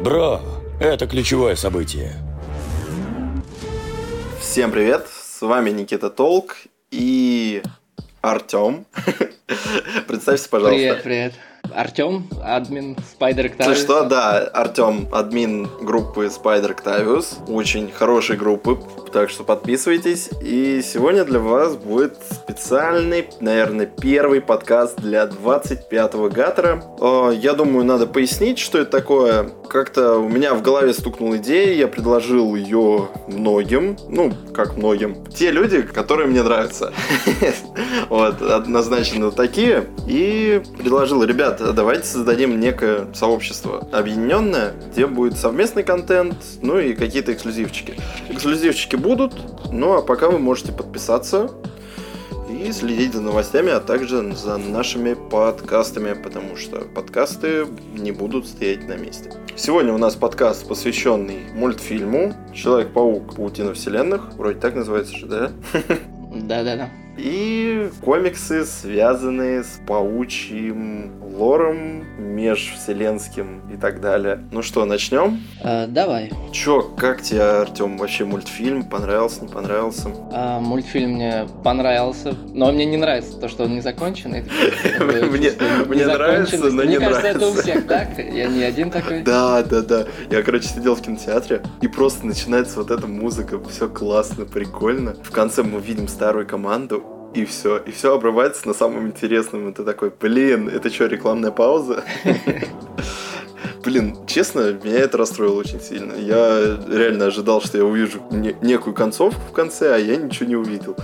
Браво! Это ключевое событие. Всем привет! С вами Никита Толк и Артем. Представься, пожалуйста. Привет, привет. Артем, админ Spider Octavius. Ты что, да, Артем, админ группы Spider Octavius, очень хорошей группы, так что подписывайтесь. И сегодня для вас будет специальный, наверное, первый подкаст для 25-го Гатора. Я думаю, надо пояснить, что это такое. Как-то у меня в голове стукнула идея, я предложил ее многим, ну, как многим, те люди, которые мне нравятся. Вот, однозначно такие. И предложил, ребят, давайте создадим некое сообщество объединенное, где будет совместный контент, ну и какие-то эксклюзивчики. Эксклюзивчики будут, ну а пока вы можете подписаться и следить за новостями, а также за нашими подкастами, потому что подкасты не будут стоять на месте. Сегодня у нас подкаст, посвященный мультфильму «Человек-паук. Паутина вселенных». Вроде так называется же, да? Да-да-да. И комиксы, связанные с паучьим лором, межвселенским и так далее. Ну что, начнем? А, давай. Чё, как тебе, Артем, вообще мультфильм? Понравился, не понравился? А, мультфильм мне понравился, но мне не нравится то, что он не законченный. Мне нравится, но не нравится. Мне кажется, это у всех так. Я не один такой. Да, да, да. Я, короче, сидел в кинотеатре, и просто начинается вот эта музыка, все классно, прикольно. В конце мы видим старую команду, и все. И все обрывается на самом интересном. Это такой, блин, это что, рекламная пауза? Блин, честно, меня это расстроило очень сильно. Я реально ожидал, что я увижу не- некую концовку в конце, а я ничего не увидел.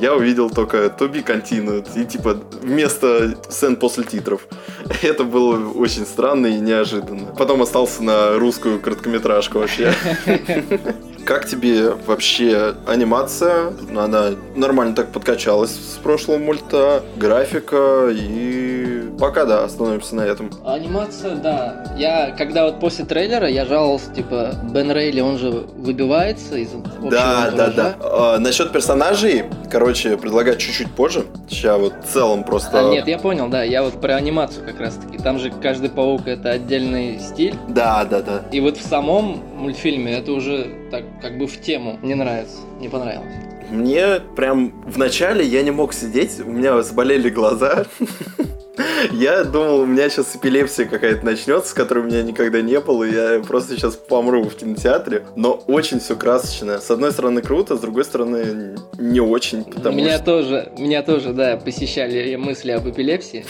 Я увидел только to be continued и типа вместо сцен после титров. Это было очень странно и неожиданно. Потом остался на русскую короткометражку вообще. Как тебе вообще анимация? Она нормально так подкачалась с прошлого мульта, графика и пока да, остановимся на этом. Анимация, да. Я, когда вот после трейлера, я жаловался, типа, Бен Рейли, он же выбивается из Да, да, да. А, насчет персонажей, короче, предлагаю чуть-чуть позже. Сейчас вот в целом просто... А, нет, я понял, да, я вот про анимацию как раз таки. Там же каждый паук это отдельный стиль. Да, да, да. И вот в самом мультфильме это уже так как бы в тему. Не нравится, не понравилось. Мне прям в начале я не мог сидеть, у меня заболели глаза. Я думал, у меня сейчас эпилепсия какая-то начнется, которой у меня никогда не было, и я просто сейчас помру в кинотеатре. Но очень все красочно. С одной стороны круто, с другой стороны не очень, потому меня что... тоже, меня тоже, да, посещали мысли об эпилепсии.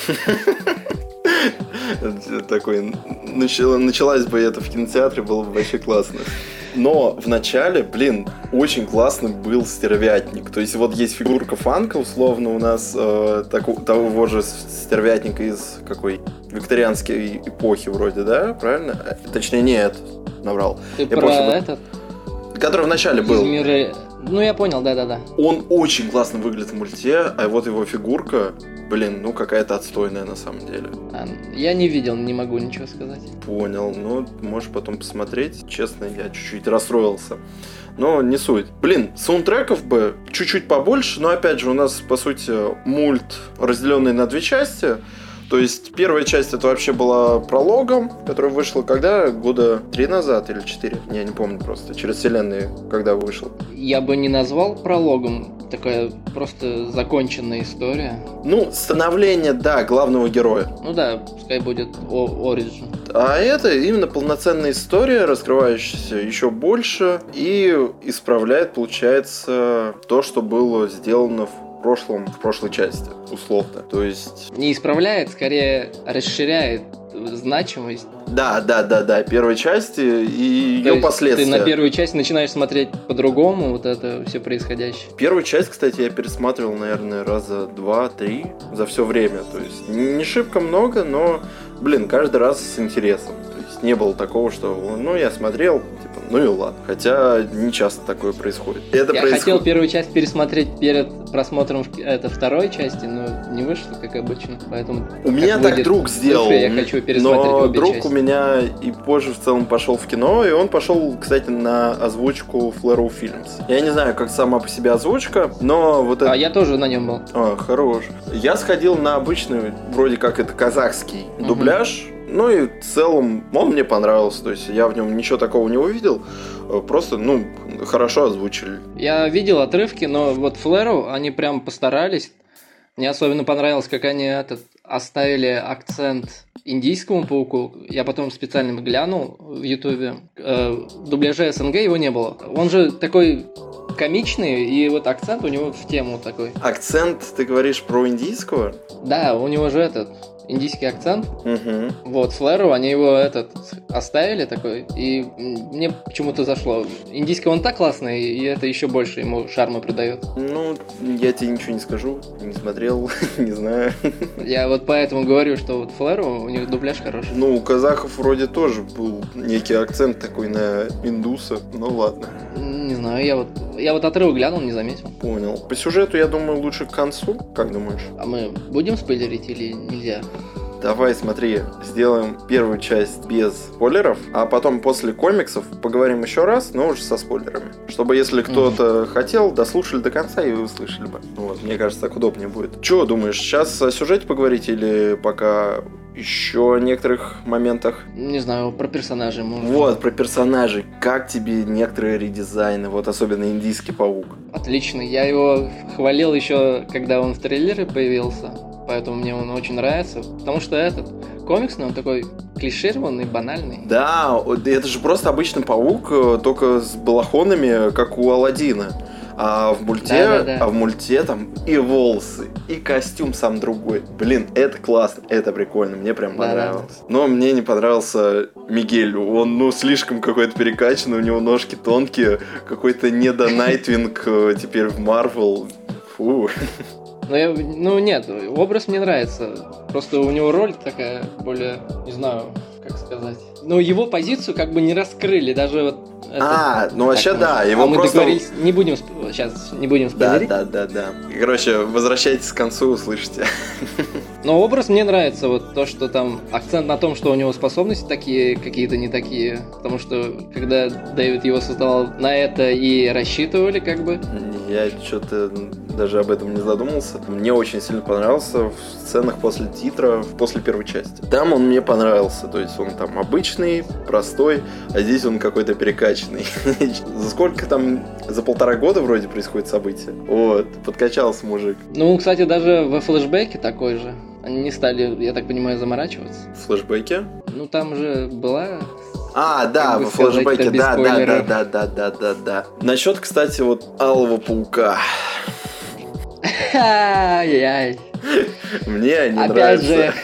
Такой, начала- началась бы это в кинотеатре, было бы вообще классно. Но в начале, блин, очень классный был стервятник. То есть вот есть фигурка фанка, условно, у нас э, таку- того же стервятника из какой викторианской эпохи вроде, да? Правильно? Э, Точнее, нет, наврал. Ты Я про просто- этот? Который в начале Из был. мира... Ну, я понял, да-да-да. Он очень классно выглядит в мульте, а вот его фигурка, блин, ну какая-то отстойная на самом деле. А, Я не видел, не могу ничего сказать. Понял, ну, можешь потом посмотреть. Честно, я чуть-чуть расстроился. Но не суть. Блин, саундтреков бы чуть-чуть побольше, но опять же у нас, по сути, мульт, разделенный на две части. То есть первая часть это вообще была прологом, которая вышла когда? Года три назад или четыре? Я не помню просто. Через вселенные, когда вышел. Я бы не назвал прологом, такая просто законченная история. Ну, становление, да, главного героя. Ну да, пускай будет Origin. А это именно полноценная история, раскрывающаяся еще больше и исправляет, получается, то, что было сделано в прошлом, в прошлой части, условно. То есть, Не исправляет, скорее расширяет значимость. да, да, да, да, первой части и То ее последствия. Ты на первую часть начинаешь смотреть по-другому, вот это все происходящее. Первую часть, кстати, я пересматривал, наверное, раза два-три за все время. То есть не шибко много, но, блин, каждый раз с интересом. То есть не было такого, что, ну, я смотрел, типа, ну и ладно. Хотя не часто такое происходит. Это Я происходит... хотел первую часть пересмотреть перед просмотром это второй части, но не вышло, как обычно. Поэтому У меня так друг сделал, я хочу пересмотреть но обе друг части. у меня и позже в целом пошел в кино, и он пошел, кстати, на озвучку Flarrow Films. Я не знаю, как сама по себе озвучка, но вот это... А я тоже на нем был. А, хорош. Я сходил на обычный, вроде как это казахский Мгм. дубляж, Ну и в целом он мне понравился. То есть я в нем ничего такого не увидел. Э, Просто, ну, хорошо озвучили. Я видел отрывки, но вот Флэру они прям постарались. Мне особенно понравилось, как они этот, оставили акцент индийскому пауку. Я потом специально глянул в Ютубе. Э, в дубляже СНГ его не было. Он же такой комичный, и вот акцент у него в тему такой. Акцент, ты говоришь про индийского? Да, у него же этот индийский акцент. Угу. Вот, Флэру, они его этот оставили такой, и мне почему-то зашло. Индийский он так классный, и это еще больше ему шарма придает. Ну, я тебе ничего не скажу, не смотрел, не знаю. Я вот поэтому говорю, что вот Флэру, у них дубляж хороший. Ну, у казахов вроде тоже был некий акцент такой на индуса. Ну ладно, Не знаю, я вот, я вот отрывок глянул, не заметил. понял. По сюжету, я думаю, лучше к концу. Как думаешь? А мы будем спойлерить или нельзя? Давай, смотри, сделаем первую часть без спойлеров, а потом после комиксов поговорим еще раз, но уже со спойлерами. Чтобы если кто-то хотел, дослушали до конца и услышали бы. Вот, мне кажется, так удобнее будет. Чего думаешь, сейчас о сюжете поговорить или пока еще о некоторых моментах? Не знаю, про персонажей может. Вот, про персонажей. Как тебе некоторые редизайны, вот особенно индийский паук? Отлично. Я его хвалил еще, когда он в трейлере появился. Поэтому мне он очень нравится. Потому что этот комиксный, он такой клишированный, банальный. Да, это же просто обычный паук, э, только с балахонами, как у Алладина. А в мульте, Да-да-да. а в мульте там и волосы, и костюм сам другой. Блин, это классно, это прикольно, мне прям понравилось. Но мне не понравился Мигель. Он, ну, слишком какой-то перекачанный, у него ножки тонкие, какой-то недо Найтвинг э, теперь в Марвел. Фу. Но я, ну нет, образ мне нравится. Просто у него роль такая более, не знаю, как сказать. Но его позицию как бы не раскрыли, даже вот. это- А, ну вообще Так, да, а его мы просто... договорились, не будем сейчас не будем Да, спойлерить. да, да, да. Короче, возвращайтесь к концу, услышите. Но образ мне нравится, вот то, что там акцент на том, что у него способности такие, какие-то не такие. Потому что когда Дэвид его создавал, на это и рассчитывали, как бы. Я что-то даже об этом не задумался. Мне очень сильно понравился в сценах после титра, после первой части. Там он мне понравился, то есть он там обычный, простой, а здесь он какой-то перекачанный. За сколько там, за полтора года вроде происходит событие. Вот, подкачался мужик. Ну, кстати, даже во флешбеке такой же. Они не стали, я так понимаю, заморачиваться. В флешбеке? Ну, там же была... А, да, Как бы во флешбеке, да, да, да, да, да, да, да, да. Насчет, кстати, вот Алого Паука. Ай-яй. Мне не Опять нравится.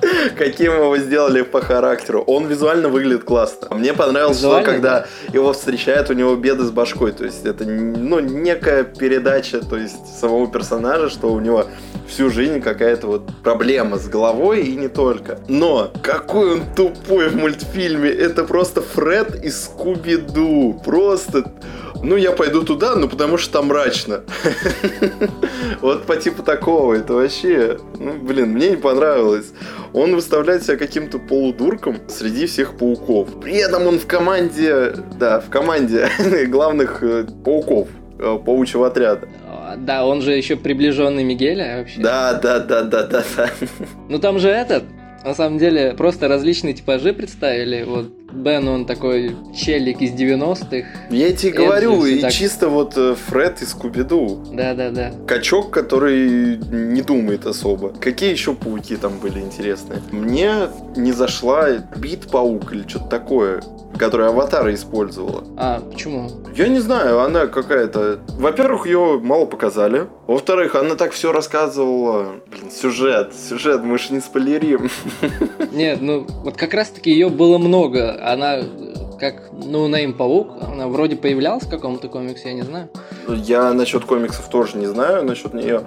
Каким его сделали по характеру. Он визуально выглядит классно. Мне понравилось, что Визуально, когда его встречают, у него беды с башкой. То есть это ну, некая передача то есть, самого персонажа, что у него всю жизнь какая-то вот проблема с головой и не только. Но какой он тупой в мультфильме. Это просто Фред из Скуби-Ду. Просто... Ну, я пойду туда, ну, потому что там мрачно. Вот по типу такого. Это вообще... Ну, блин, мне не понравилось. Он выставляет себя каким-то полудурком среди всех пауков. При этом он в команде... Да, в команде главных э, пауков э, паучьего отряда. Да, он же еще приближенный Мигеля вообще. Да, да, да, да, да, да. Ну там же этот, на самом деле, просто различные типажи представили. Вот Бен, он такой челик из 90-х. Я тебе Это говорю, и так. чисто вот э, Фред из Скуби-Ду. Да-да-да. Качок, который не думает особо. Какие еще пауки там были интересные? Мне не зашла Бит-паук или что-то такое, которое Аватара использовала. А, почему? Я не знаю, она какая-то... Во-первых, ее мало показали. Во-вторых, она так все рассказывала. Блин, сюжет, сюжет, мы же не спойлерим. Нет, ну вот как раз-таки ее было много. Она как, ну, Нейм Паук, она вроде появлялась в каком-то комиксе, я не знаю. Я насчет комиксов тоже не знаю, насчет нее.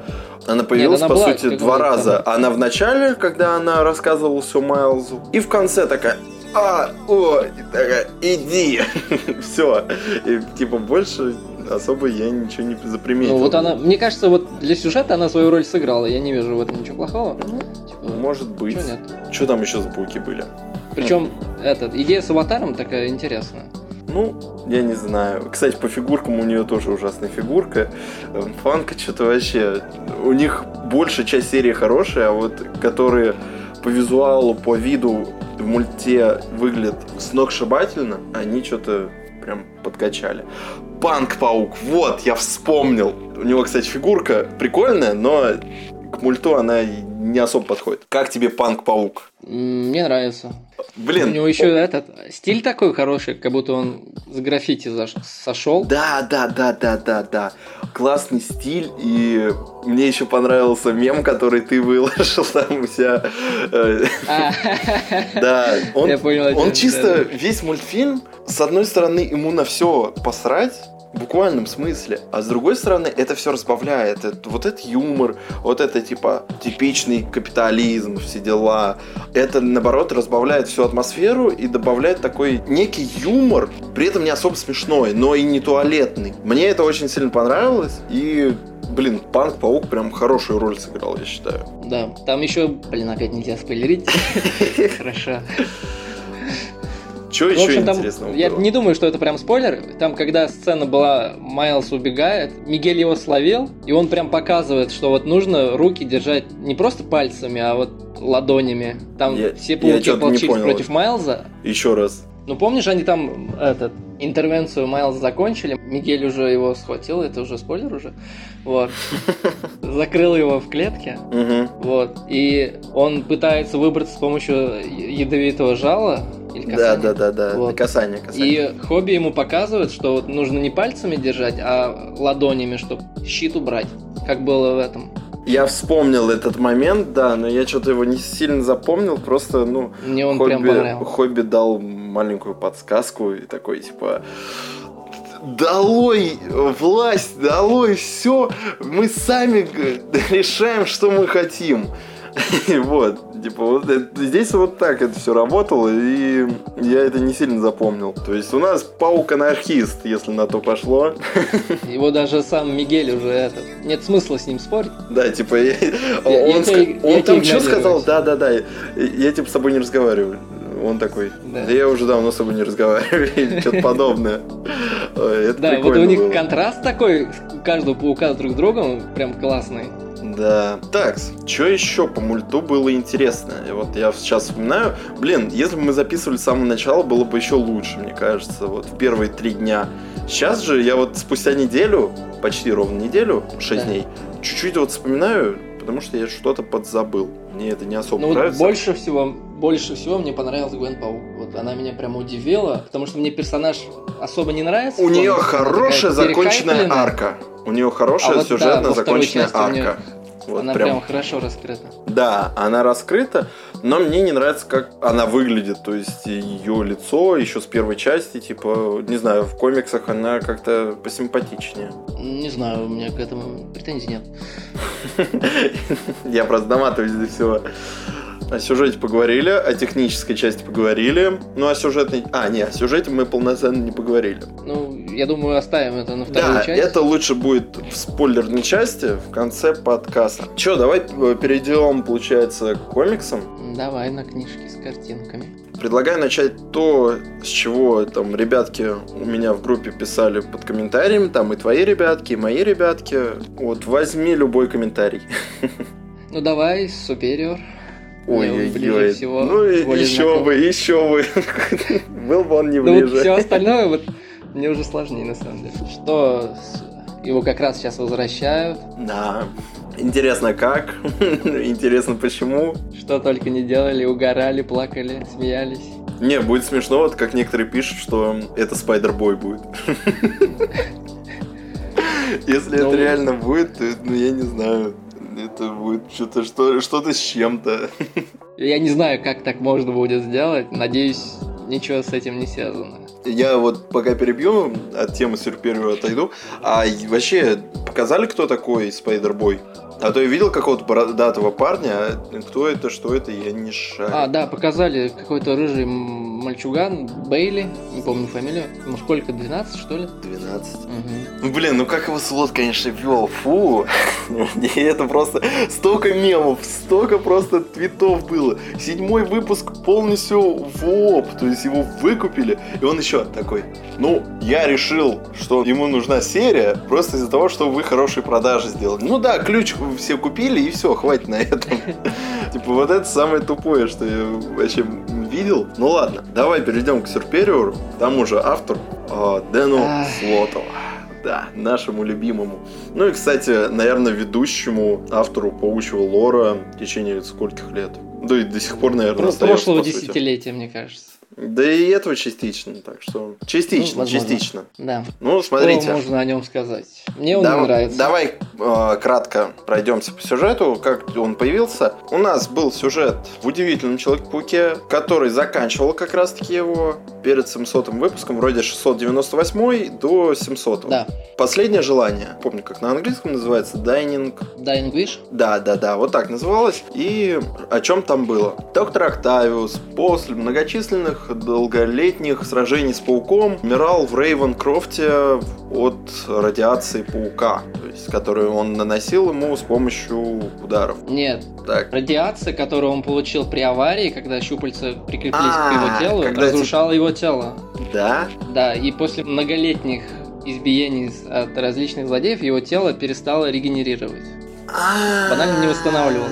Она появилась, она по была сути, два раза. Она в начале, когда она рассказывала все Майлзу, и в конце такая, а, о, и такая, иди. Все. И типа больше особо я ничего не заприметил. Ну вот она, мне кажется, вот для сюжета она свою роль сыграла, я не вижу в этом ничего плохого. Ну, типа, Может быть. нет? Что там еще за пауки были? Причем, этот, идея с аватаром такая интересная. Ну, я не знаю. Кстати, по фигуркам у нее тоже ужасная фигурка. Э, Фанка что-то вообще... У них большая часть серии хорошая, а вот которые по визуалу, по виду в мульте выглядят сногсшибательно, они что-то прям подкачали. Панк-паук, вот, я вспомнил. У него, кстати, фигурка прикольная, но к мульту она не особо подходит. Как тебе Панк-паук? Мне нравится. Блин. У него еще этот стиль такой хороший, как будто он с граффити заш... сошел. Да, да, да, да, да, да. Классный стиль. И мне еще понравился мем, который ты выложил там у себя. Э, А, Да, он, чисто весь мультфильм, с одной стороны, ему на все посрать, в буквальном смысле, а с другой стороны, это все разбавляет. Это- вот этот юмор, вот это типа типичный капитализм, все дела. Это, наоборот, разбавляет всю атмосферу и добавляет такой некий юмор, при этом не особо смешной, но и не туалетный. Мне это очень сильно понравилось, и Блин, Панк-паук прям хорошую роль сыграл, я считаю. Да, там еще, блин, опять нельзя спойлерить. Хорошо. Что еще общем, там, интересного я было? не думаю, что это прям спойлер. Там, когда сцена была, Майлз убегает, Мигель его словил, и он прям показывает, что вот нужно руки держать не просто пальцами, а вот ладонями. Там Я- все понял. против Майлза. Еще раз. Ну, помнишь, они там этот, интервенцию Майлза закончили, Мигель уже его схватил, это уже спойлер уже, вот, закрыл его в клетке, вот, и он пытается выбраться с помощью ядовитого жала, или Да, касания. да, да, да. Вот. Касание, касание. И хобби ему показывает, что вот нужно не пальцами держать, а ладонями, чтобы щит убрать, как было в этом. Я вспомнил этот момент, да, но я что-то его не сильно запомнил, просто, ну, Мне он прям хобби, понравился. хобби дал маленькую подсказку и такой, типа, долой власть, долой все, мы сами решаем, что мы хотим. Вот, типа, вот это- здесь вот так это все работало, и я это не сильно запомнил. То есть у нас паук-анархист, если на то пошло. Его даже сам Мигель уже этот. Нет смысла с ним спорить. Да, типа, я- Я- я он, тебя- я он там тебя что сказал? Да, да, да. Я типа с тобой не разговариваю. Он такой, Да. да, я уже давно с тобой не разговариваю, или что-то подобное. Это Да, вот у них было. контраст такой, каждого паука друг с другом, прям классный. Да. Так, что еще по мульту было интересно? И вот я сейчас вспоминаю. Блин, если бы мы записывали с самого начала, было бы еще лучше, мне кажется. Вот в первые три дня. Сейчас же я вот спустя неделю, почти ровно неделю, 6 Да. дней, чуть-чуть вот вспоминаю, потому что я что-то подзабыл. Мне это не особо Ну вот нравится. больше всего, больше всего мне понравилась Гвен Паук. Вот она меня прям удивила, потому что мне персонаж особо не нравится. У нее хорошая законченная арка. У нее хорошая А вот да, сюжетно второй законченная арка. Вот она прям. прям хорошо раскрыта. Да, она раскрыта, но мне не нравится, как она выглядит. То есть ее лицо еще с первой части, типа, не знаю, в комиксах она как-то посимпатичнее. Не знаю, у меня к этому претензий нет. Я просто доматываюсь до всего. О сюжете поговорили, о технической части поговорили. Ну, о сюжетной... А, не, о сюжете мы полноценно не поговорили. Ну, я думаю, оставим это на вторую Да, часть. это лучше будет в спойлерной части, в конце подкаста. Че, давай э, перейдем, получается, к комиксам. Давай на книжки с картинками. Предлагаю начать то, с чего там ребятки у меня в группе писали под комментариями, там и твои ребятки, и мои ребятки. Вот возьми любой комментарий. Ну давай, Superior. Ой-ой-ой. всего, Ну еще знаком. бы, еще бы. Был бы он не Ну вот ближе. все остальное вот мне уже сложнее на самом деле. Что его как раз сейчас возвращают, Да. Интересно как, интересно почему. что только не делали, угорали, плакали, смеялись. Не, будет смешно, вот как некоторые пишут, что это Спайдер-бой будет. Если Ну, это реально будет, то, ну я не знаю. Это будет что-то что, что-то с чем-то. Я не знаю, как так можно будет сделать. Надеюсь, ничего с этим не связано. Я вот пока перебью, от темы Супериора отойду. А вообще, показали, кто такой Спайдер-бой? А то я видел какого-то бородатого парня, а кто это, что это, я не шарю. А, да, показали какой-то рыжий мальчуган, Бейли, не помню фамилию. Ему сколько, 12, что ли? 12. Мгм. Ну, блин, ну как его слот, конечно, вел, фу. И это просто столько мемов, столько просто твитов было. Седьмой выпуск полностью в ООП, то есть его выкупили, и он еще такой, ну, я решил, что ему нужна серия, просто из-за того, что вы хорошие продажи сделали. Ну да, ключ все купили, и все, хватит на этом. Типа, вот это самое тупое, что я вообще видел. Ну ладно, давай перейдем к Сюрпериору, к тому же автору э, Дэну Ах. Слотову. Да, нашему любимому. Ну и, кстати, наверное, ведущему автору паучьего лора в течение скольких лет. Да и до сих пор, наверное, Про- остается, прошлого десятилетия, мне кажется. Да и этого частично, так что... Частично, Ну, возможно. частично. Да. Ну, смотрите. Что можно о нем сказать? Мне он Дав- не нравится. Давай э, кратко пройдемся по сюжету, как он появился. У нас был сюжет в удивительном Человеке-пауке, который заканчивал как раз-таки его перед 700 выпуском, вроде 698 до 700. Да. Последнее желание, помню, как на английском называется, Dining Dying Wish? да, да, да, вот так называлось. И о чем там было? Доктор Октавиус после многочисленных долголетних сражений с пауком умирал в Рейвенкрофте от радиации паука, то есть, которую он наносил ему с помощью ударов. Нет. Так. Радиация, которую он получил при аварии, когда щупальца прикрепились А, к его телу, когда эти- разрушала его тело. Да? Да, и после многолетних избиений от различных злодеев его тело перестало регенерировать. Банально не восстанавливалось.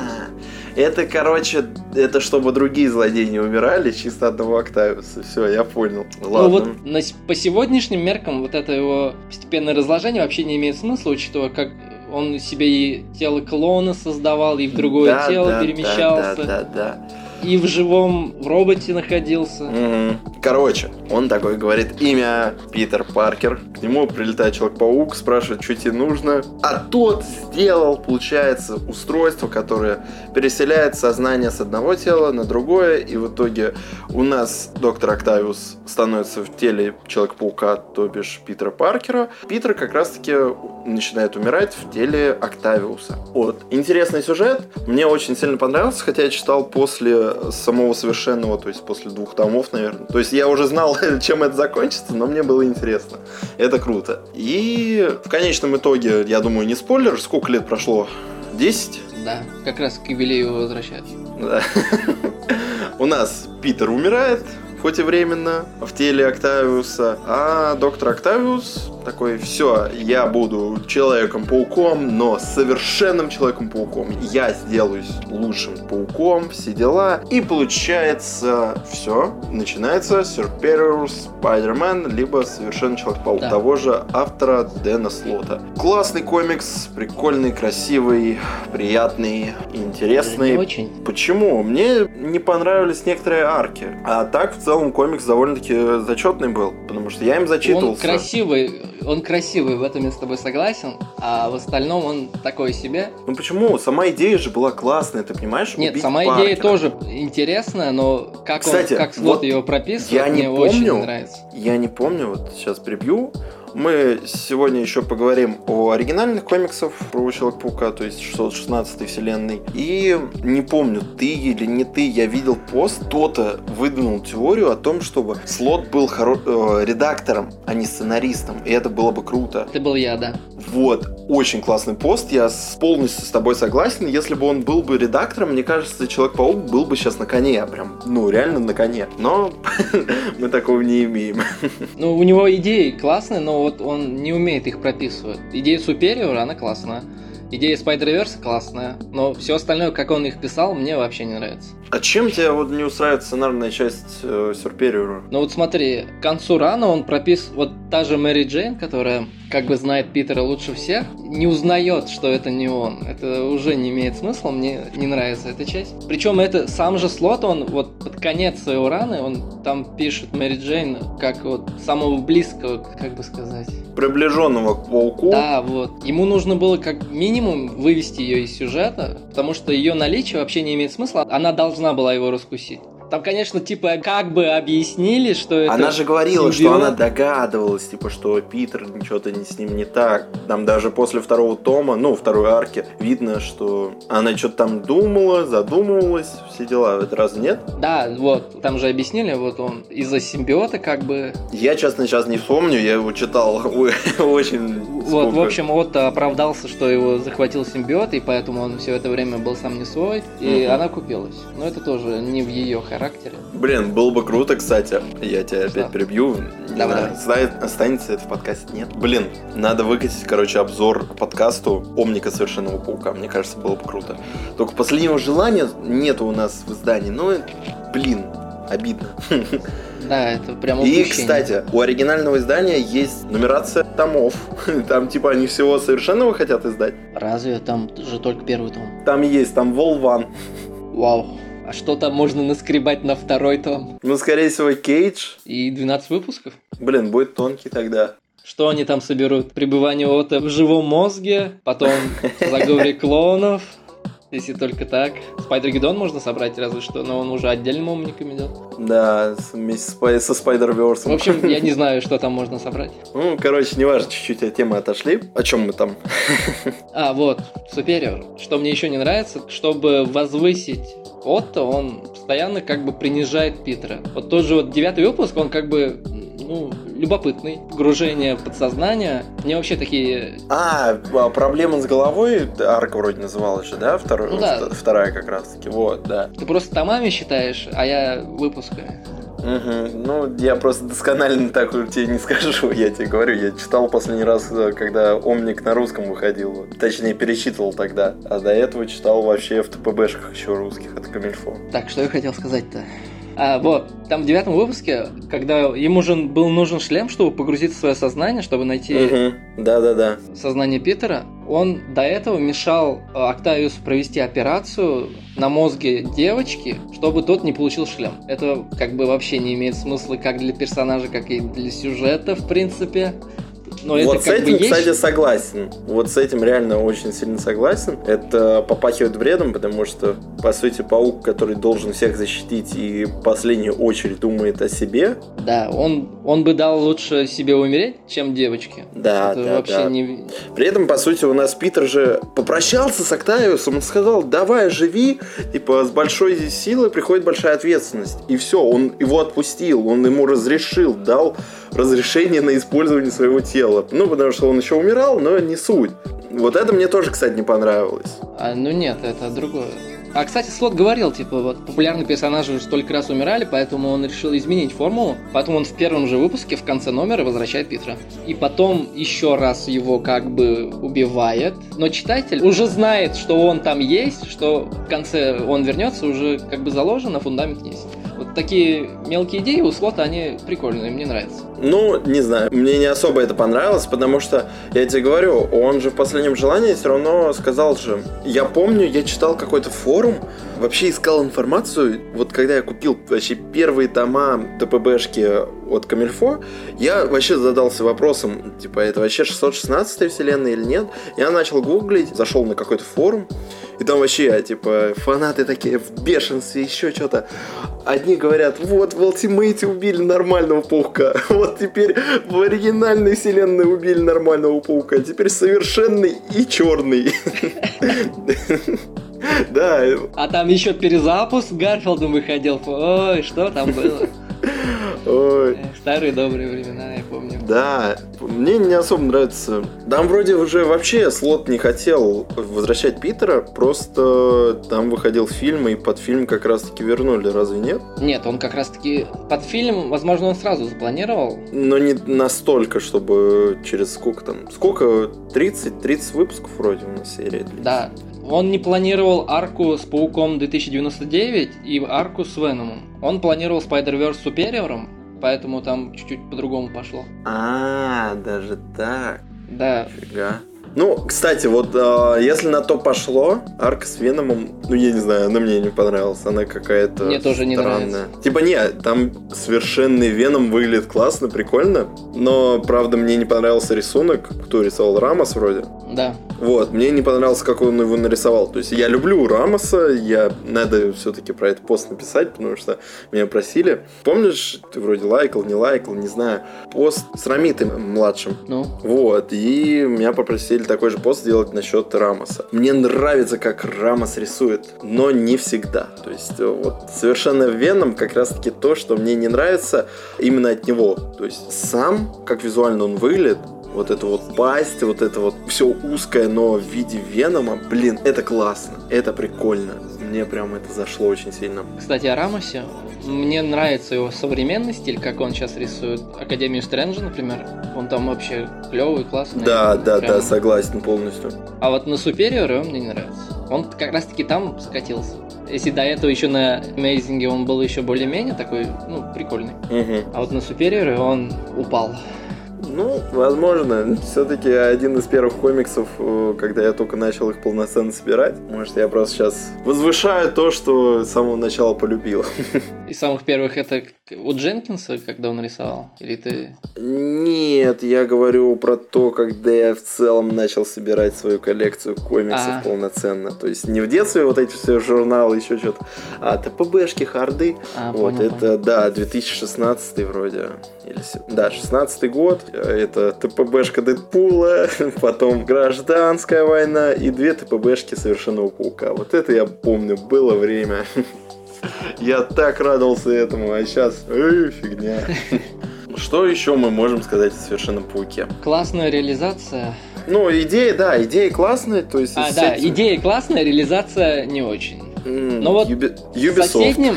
Это, короче, это чтобы другие злодеи не умирали, чисто одного Октавиуса. Все, я понял. Ладно. Ну вот на по сегодняшним меркам вот это его постепенное разложение вообще не имеет смысла, учитывая, как он себе и тело клона создавал, и в другое Да, тело да, перемещался, Да, да, да, и в живом в роботе находился. Мгм. Короче, он такой говорит имя Питер Паркер. К нему прилетает Человек-паук, спрашивает, что тебе нужно. А тот сделал, получается, устройство, которое переселяет сознание с одного тела на другое. И в итоге у нас доктор Октавиус становится в теле Человека-паука, то бишь Питера Паркера. Питер как раз-таки начинает умирать в теле Октавиуса. Вот. Интересный сюжет. Мне очень сильно понравился, хотя я читал после самого совершенного, то есть после двух томов, наверное. То есть я уже знал, чем это закончится, но мне было интересно. Это круто. И в конечном итоге, я думаю, не спойлер, сколько лет прошло? 10? Да, как раз к юбилею возвращаются. Да. У нас Питер умирает, хоть и временно, в теле Октавиуса, а доктор Октавиус такой, все, я буду Человеком-пауком, но совершенным Человеком-пауком. Я сделаюсь лучшим пауком, все дела. И получается, все, начинается Superior Spider-Man, либо Совершенный Человек-паук Да. того же автора Дэна Слота. Классный комикс, прикольный, красивый, приятный, интересный. Не очень. Почему? Мне не понравились некоторые арки. А так, в целом, комикс довольно-таки зачетный был. Потому что я им Он зачитывался. красивый, он красивый, в этом я с тобой согласен, а в остальном он такой себе. Ну почему? Сама идея же была классная, ты понимаешь? Нет, Убить сама Паркера. идея тоже интересная, но как Кстати, он, как Слот вот ее прописывает, я не мне очень помню. не нравится. Я не помню, вот сейчас прибью. Мы сегодня еще поговорим о оригинальных комиксах про Человека-паука, то есть 616 вселенной. И не помню, ты или не ты, я видел пост, кто-то выдвинул теорию о том, чтобы Слот был хоро- э, редактором, а не сценаристом. И это было бы круто. Это был я, да. Вот, очень классный пост, я полностью с тобой согласен. Если бы он был бы редактором, мне кажется, Человек-паук был бы сейчас на коне, прям, ну, реально на коне. Но мы такого не имеем. Ну, у него идеи классные, но вот он не умеет их прописывать. Идея Superior, она классная. Идея Spider-Verse классная, но все остальное, как он их писал, мне вообще не нравится. А чем тебе вот не устраивает сценарная часть э, Сюрпериора? Ну вот смотри, к концу рана он пропис... Вот та же Мэри Джейн, которая как бы знает Питера лучше всех, не узнает, что это не он. Это уже не имеет смысла, мне не нравится эта часть. Причем это сам же Слот, он вот под конец своего раны, он там пишет Мэри Джейн как вот самого близкого, как бы сказать. Приближенного к пауку. Да, вот. Ему нужно было как минимум вывести ее из сюжета, потому что ее наличие вообще не имеет смысла. Она должна была его раскусить. Там, конечно, типа, как бы объяснили, что это... Она же говорила, что она догадывалась, типа, что Питер что-то с ним не так. Там даже после второго тома, ну, второй арки, видно, что она что-то там думала, задумывалась, все дела. Это раз нет? Да, вот, там же объяснили, вот он из-за симбиота как бы... Я, честно, сейчас не вспомню, я его читал очень... Вот, в общем, Отто оправдался, что его захватил симбиот, и поэтому он все это время был сам не свой, и она купилась. Но это тоже не в ее характере. Характере. Блин, было бы круто, кстати. Я тебя Что? опять перебью. Давай, знаю, знает- останется это в подкасте, нет? Блин, надо выкатить, короче, обзор к подкасту Омника Совершенного Паука. Мне кажется, было бы круто. Только последнего желания нету у нас в издании. Ну, блин, обидно. Да, это прям И, упущение. кстати, у оригинального издания есть нумерация томов. Там, типа, они всего совершенного хотят издать. Разве там же только первый том? Там есть, там Волван. Вау. А что там можно наскребать на второй том? Ну, скорее всего, Кейдж. И 12 выпусков? Блин, будет тонкий тогда. Что они там соберут? Пребывание Ота в живом мозге, потом заговоре клонов, если только так. Спайдер Гидон можно собрать разве что, но он уже отдельным умником идет. Да, вместе с со Spider-Verse. В общем, я не знаю, что там можно собрать. Ну, короче, неважно, чуть-чуть от темы отошли. О чем мы там? А, вот, Superior. Что мне еще не нравится, чтобы возвысить Отто, он постоянно как бы принижает Питера. Вот тот же вот девятый выпуск, он как бы, ну, любопытный. Погружение в подсознание. Мне вообще такие... А, а, проблема с головой, арка вроде называлась же, да? Второй, Ну да. вт- Вторая как раз таки, вот, да. Ты просто томами считаешь, а я выпусками. Мгм. Ну, я просто досконально так тебе не скажу, я тебе говорю, я читал последний раз, э, когда Омник на русском выходил, точнее, перечитывал тогда, а до этого читал вообще в ТПБшках еще русских от Камильфо. Так, что я хотел сказать-то? А, вот, там в девятом выпуске, когда ему же был нужен шлем, чтобы погрузиться в свое сознание, чтобы найти Мгм. Да-да-да. сознание Питера, он до этого мешал э, Октавиусу провести операцию на мозге девочки, чтобы тот не получил шлем. Это как бы вообще не имеет смысла как для персонажа, как и для сюжета, в принципе. Но вот это с как этим, бы есть. кстати, согласен. Вот с этим реально очень сильно согласен. Это попахивает бредом, потому что, по сути, паук, который должен всех защитить и в последнюю очередь думает о себе. Да, он, он бы дал лучше себе умереть, чем девочке. Да, это да, вообще да. не... При этом, по сути, у нас Питер же попрощался с Октавиусом, он сказал, давай, живи, типа, с большой силой приходит большая ответственность. И все, он его отпустил, он ему разрешил, дал разрешение на использование своего тела. Ну, потому что он еще умирал, но не суть. Вот это мне тоже, кстати, не понравилось. А, ну нет, это другое. А, кстати, Слот говорил, типа, вот популярные персонажи уже столько раз умирали, поэтому он решил изменить формулу. Поэтому он в первом же выпуске в конце номера возвращает Питера. И потом еще раз его как бы убивает. Но читатель уже знает, что он там есть, что в конце он вернется, уже как бы заложено, фундамент есть. Вот такие мелкие идеи у Слота, они прикольные, мне нравятся. Ну, не знаю, мне не особо это понравилось, потому что, я тебе говорю, он же в последнем желании все равно сказал же, я помню, я читал какой-то форум, вообще искал информацию, вот когда я купил вообще первые тома ТПБшки от Камильфо, я вообще задался вопросом, типа, это вообще 616 вселенная или нет? Я начал гуглить, зашел на какой-то форум, и там вообще, типа, фанаты такие в бешенстве, еще что-то. Одни говорят, вот в Ultimate убили нормального паука, вот теперь в оригинальной вселенной убили нормального паука, теперь совершенный и черный. Да, А там еще перезапуск Гарфилдом выходил. Ой, что там было? Ой. Эх, Старые добрые времена, я помню. Да, мне не особо нравится. Там вроде уже вообще слот не хотел возвращать Питера, просто там выходил фильм, и под фильм как раз-таки вернули, разве нет? Нет, он как раз таки под фильм, возможно, он сразу запланировал. Но не настолько, чтобы через сколько там? Сколько? 30? 30 выпусков вроде у нас серия длится. Да. Он не планировал арку с Пауком 2099 и арку с Веномом. Он планировал Spider-Verse Супериором, поэтому там чуть-чуть по-другому пошло. А, даже так. Да, Фига. Ну, кстати, вот а, если на то пошло, арка с Веномом, ну я не знаю, она мне не понравилась, она какая-то Мне тоже не странная. Типа не, там совершенный Веном выглядит классно, прикольно, но правда мне не понравился рисунок, кто рисовал Рамос вроде. да. Вот, мне не понравилось, как он его нарисовал. То есть я люблю Рамоса, я надо все-таки про этот пост написать, потому что меня просили. Помнишь, ты вроде лайкал, не лайкал, не знаю, пост с Рамитом младшим. Ну, Вот, и меня попросили такой же пост сделать насчет Рамоса. Мне нравится, как Рамос рисует, но не всегда. То есть, э, вот совершенно Веном как раз-таки то, что мне не нравится именно от него. То есть, сам, как визуально он выглядит, вот эта вот пасть, вот это вот все узкое, но в виде Венома, блин, это классно, это прикольно. Мне прям это зашло очень сильно. Кстати, о Рамосе. Мне нравится его современный стиль, как он сейчас рисует Академию Стрэнджа, например. Он там вообще клевый, классный. Да, да, Прям- да, согласен полностью. А вот на Superior он мне не нравится. Он как раз таки там скатился. Если до этого еще на Amazing он был еще более-менее такой, ну, прикольный. Мгм. А вот на Superior он упал. Ну, возможно, все-таки один из первых комиксов, э, когда я только начал их полноценно собирать. Может, я просто сейчас возвышаю то, что с самого начала полюбил. Из самых первых это у Дженкинса, когда он рисовал? Или ты... Нет, я говорю про то, когда я в целом начал собирать свою коллекцию комиксов А. полноценно. То есть не в детстве вот эти все журналы, еще что-то, а ТПБшки, харды. А, вот понял, это, да, 2016 вроде. Или, да, 16 год. Это ТПБшка Дэдпула, потом Гражданская война и две ТПБшки Совершенного Паука. Вот это я помню, было время. Я так радовался этому, а сейчас фигня. Что еще мы можем сказать о Совершенном Пауке? Классная реализация. Ну, идея, да, идея классная, то есть... А, да, этим- идея классная, реализация не очень. М, Ну вот В Ubisoft. соседнем...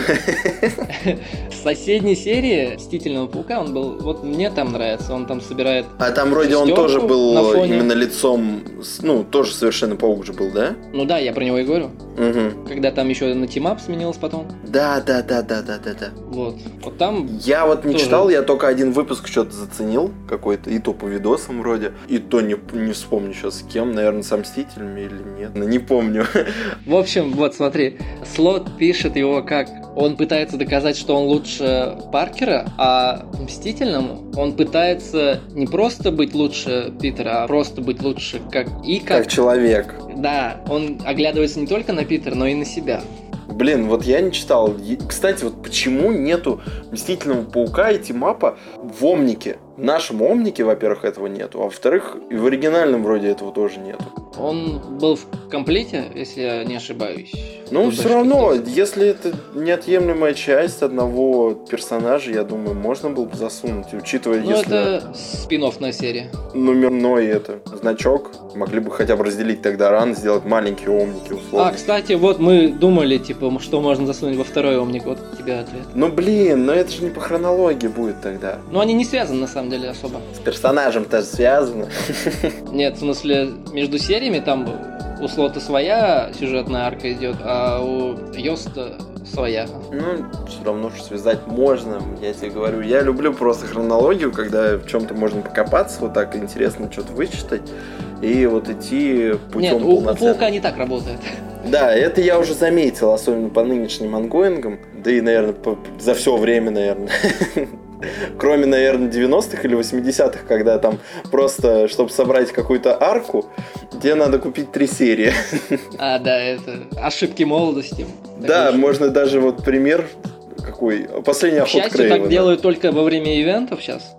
соседней серии Мстительного Паука он был... Вот мне там нравится, он там собирает... А там вроде он тоже был именно лицом, ну, тоже совершенно паук же был, да? Ну да, я про него и говорю. Угу. Когда там еще на team-up сменилось потом. Да, да, да, да, да, да, да. Вот. Вот там... Я вот не Тоже. читал, я только один выпуск что-то заценил, какой-то, и то по видосам вроде, и то не, не вспомню сейчас с кем, наверное, с Мстителями или нет, не помню. В общем, вот смотри, Слот пишет его как он пытается доказать, что он лучше Паркера, а в Мстительном он пытается не просто быть лучше Питера, а просто быть лучше как и как... Как человек. Да, он оглядывается не только на Питера, но и на себя. Блин, вот я не читал. Кстати, вот почему нету Мстительного Паука и Тимапа в Омнике? В нашем Омнике, во-первых, этого нету, а во-вторых, и в оригинальном вроде этого тоже нету. Он был в комплете, если я не ошибаюсь. Ну, Ну, все равно, какой-то. если это неотъемлемая часть одного персонажа, я думаю, можно было бы засунуть, учитывая, Ну, если это спин на серии. номерной это значок, могли бы хотя бы разделить тогда ран, сделать маленькие омники А, условно. кстати, вот мы думали, типа, что можно засунуть во второй омник. Вот у тебя ответ. Ну блин, но это же не по хронологии будет тогда. Но они не связаны, на самом деле, особо. С персонажем тоже связано. Нет, в смысле, между сериями там у Слота своя сюжетная арка идет, а у Йоста своя. Ну, все равно что связать можно, я тебе говорю. Я люблю просто хронологию, когда в чем-то можно покопаться, вот так интересно что-то вычитать. И вот идти путем Нет, у, у. Паука не так работает. Да, это я уже заметил, особенно по нынешним ангоингам, да и, наверное, по- за все время, наверное. Кроме, наверное, 90-х или 80-х, когда там просто, чтобы собрать какую-то арку, тебе надо купить три серии. А, да, это ошибки молодости. Да, можно даже вот пример какой. Последний К охот счастью, Крейва. так делают только во время ивентов сейчас.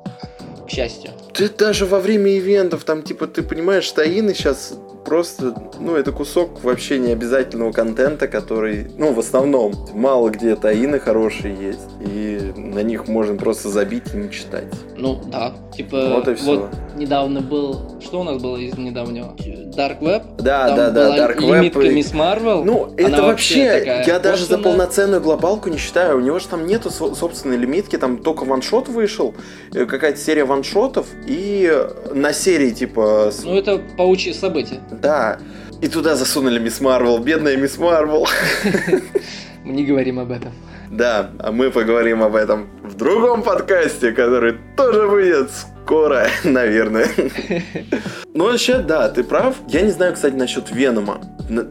К счастью. Ты даже во время ивентов, там, типа, ты понимаешь, таины сейчас просто, ну, это кусок вообще необязательного контента, который, ну, в основном, мало где таины хорошие есть, и на них можно просто забить и не читать. Ну, да. Типа, Вот и всё. недавно был... Что у нас было из недавнего? Dark Web? Да, Там да, да, Dark Web. и- Мисс Марвел. Ну, Она это вообще, такая я даже за полноценную глобалку не считаю. У него же там нету со- собственной лимитки, там только ваншот вышел, э, какая-то серия ваншотов, и на серии, типа, Ну, это паучье событие. да. И туда засунули Мисс Марвел, бедная Мисс Марвел. Мы не говорим об этом. Да, а мы поговорим об этом в другом подкасте, который тоже выйдет скоро, наверное. Ну, вообще, да, ты прав. Я не знаю, кстати, насчет Венома.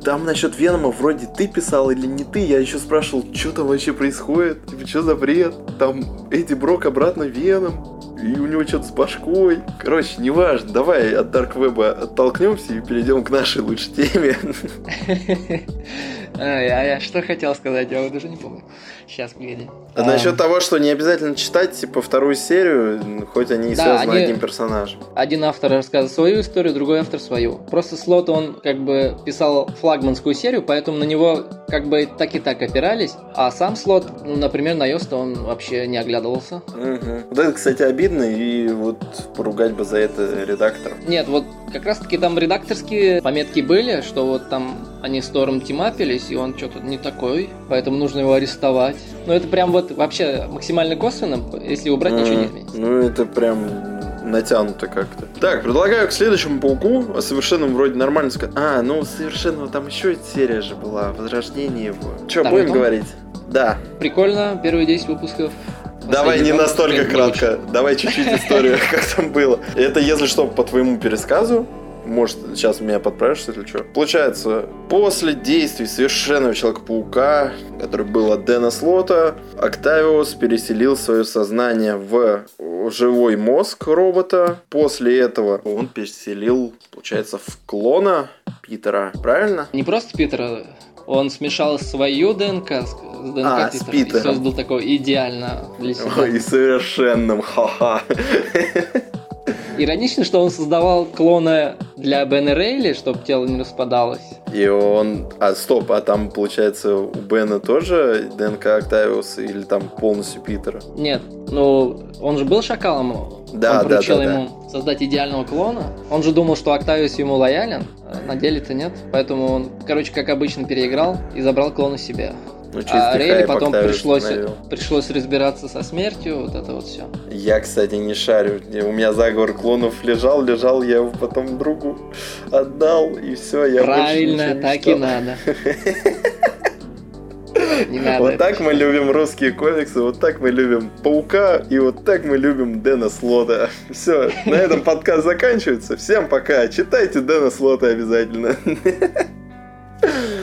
Там насчет Венома вроде ты писал или не ты. Я еще спрашивал, что там вообще происходит. Типа, что за бред? Там Эдди Брок обратно Веном. И у него что-то с башкой. Короче, неважно. Давай от Дарк Веба оттолкнемся и перейдем к нашей лучшей теме. А, я что хотел сказать, я вот даже не помню. Сейчас, погоди. А насчет того, что не обязательно читать, типа, вторую серию, хоть они и Да, связаны они- одним персонажем. Один автор рассказывает свою историю, другой автор свою. Просто Слот, он как бы писал флагманскую серию, поэтому на него как бы так и так опирались. А сам Слот, ну, например, на Йоста он вообще не оглядывался. Мгм. Вот это, кстати, обидно, и вот поругать бы за это редактора. Нет, вот как раз таки там редакторские пометки были, что вот там они с Тором тимапились, и он что-то не такой, поэтому нужно его арестовать. Но это прям вот вообще максимально косвенно, если убрать, ничего не изменится. Ну, это прям натянуто как-то. Так, предлагаю к следующему пауку. О совершенном вроде нормально сказать. А, ну, совершенного там еще серия же была. Возрождение его. Че, будем том? говорить? Да. Прикольно, первые 10 выпусков. Давай не настолько не кратко. Давай чуть-чуть историю, как там было. Это, если что, по твоему пересказу. Может, сейчас меня подправишь, если что. Получается, после действий совершенного Человека-паука, который был от Дэна Слота, Октавиус переселил свое сознание в живой мозг робота. После этого он переселил, получается, в клона Питера. Правильно? Не просто Питера, он смешал свою ДНК с ДНК А, с Питера Питером. и создал такое идеально для себя. Ой, и совершенным, ха-ха. Иронично, что он создавал клона для Бена Рейли, чтобы тело не распадалось. И он... А, стоп, а там, получается, у Бена тоже ДНК Октавиуса или там полностью Питера? Нет, ну он же был шакалом. Да, он да, да, да. ему создать идеального клона. Он же думал, что Октавиус ему лоялен, а на деле-то нет. Поэтому он, короче, как обычно, переиграл и забрал клона себе. Ну, А Рейли потом пришлось, навел. пришлось разбираться со смертью, вот это вот все. Я, кстати, не шарю. У меня заговор клонов лежал, лежал, я его потом другу отдал, и все, я Правильно, так и надо. Не надо. Вот так мы любим русские комиксы, вот так мы любим Паука, и вот так мы любим Дэна Слота. Все, на этом подкаст заканчивается. Всем пока. Читайте Дэна Слота обязательно.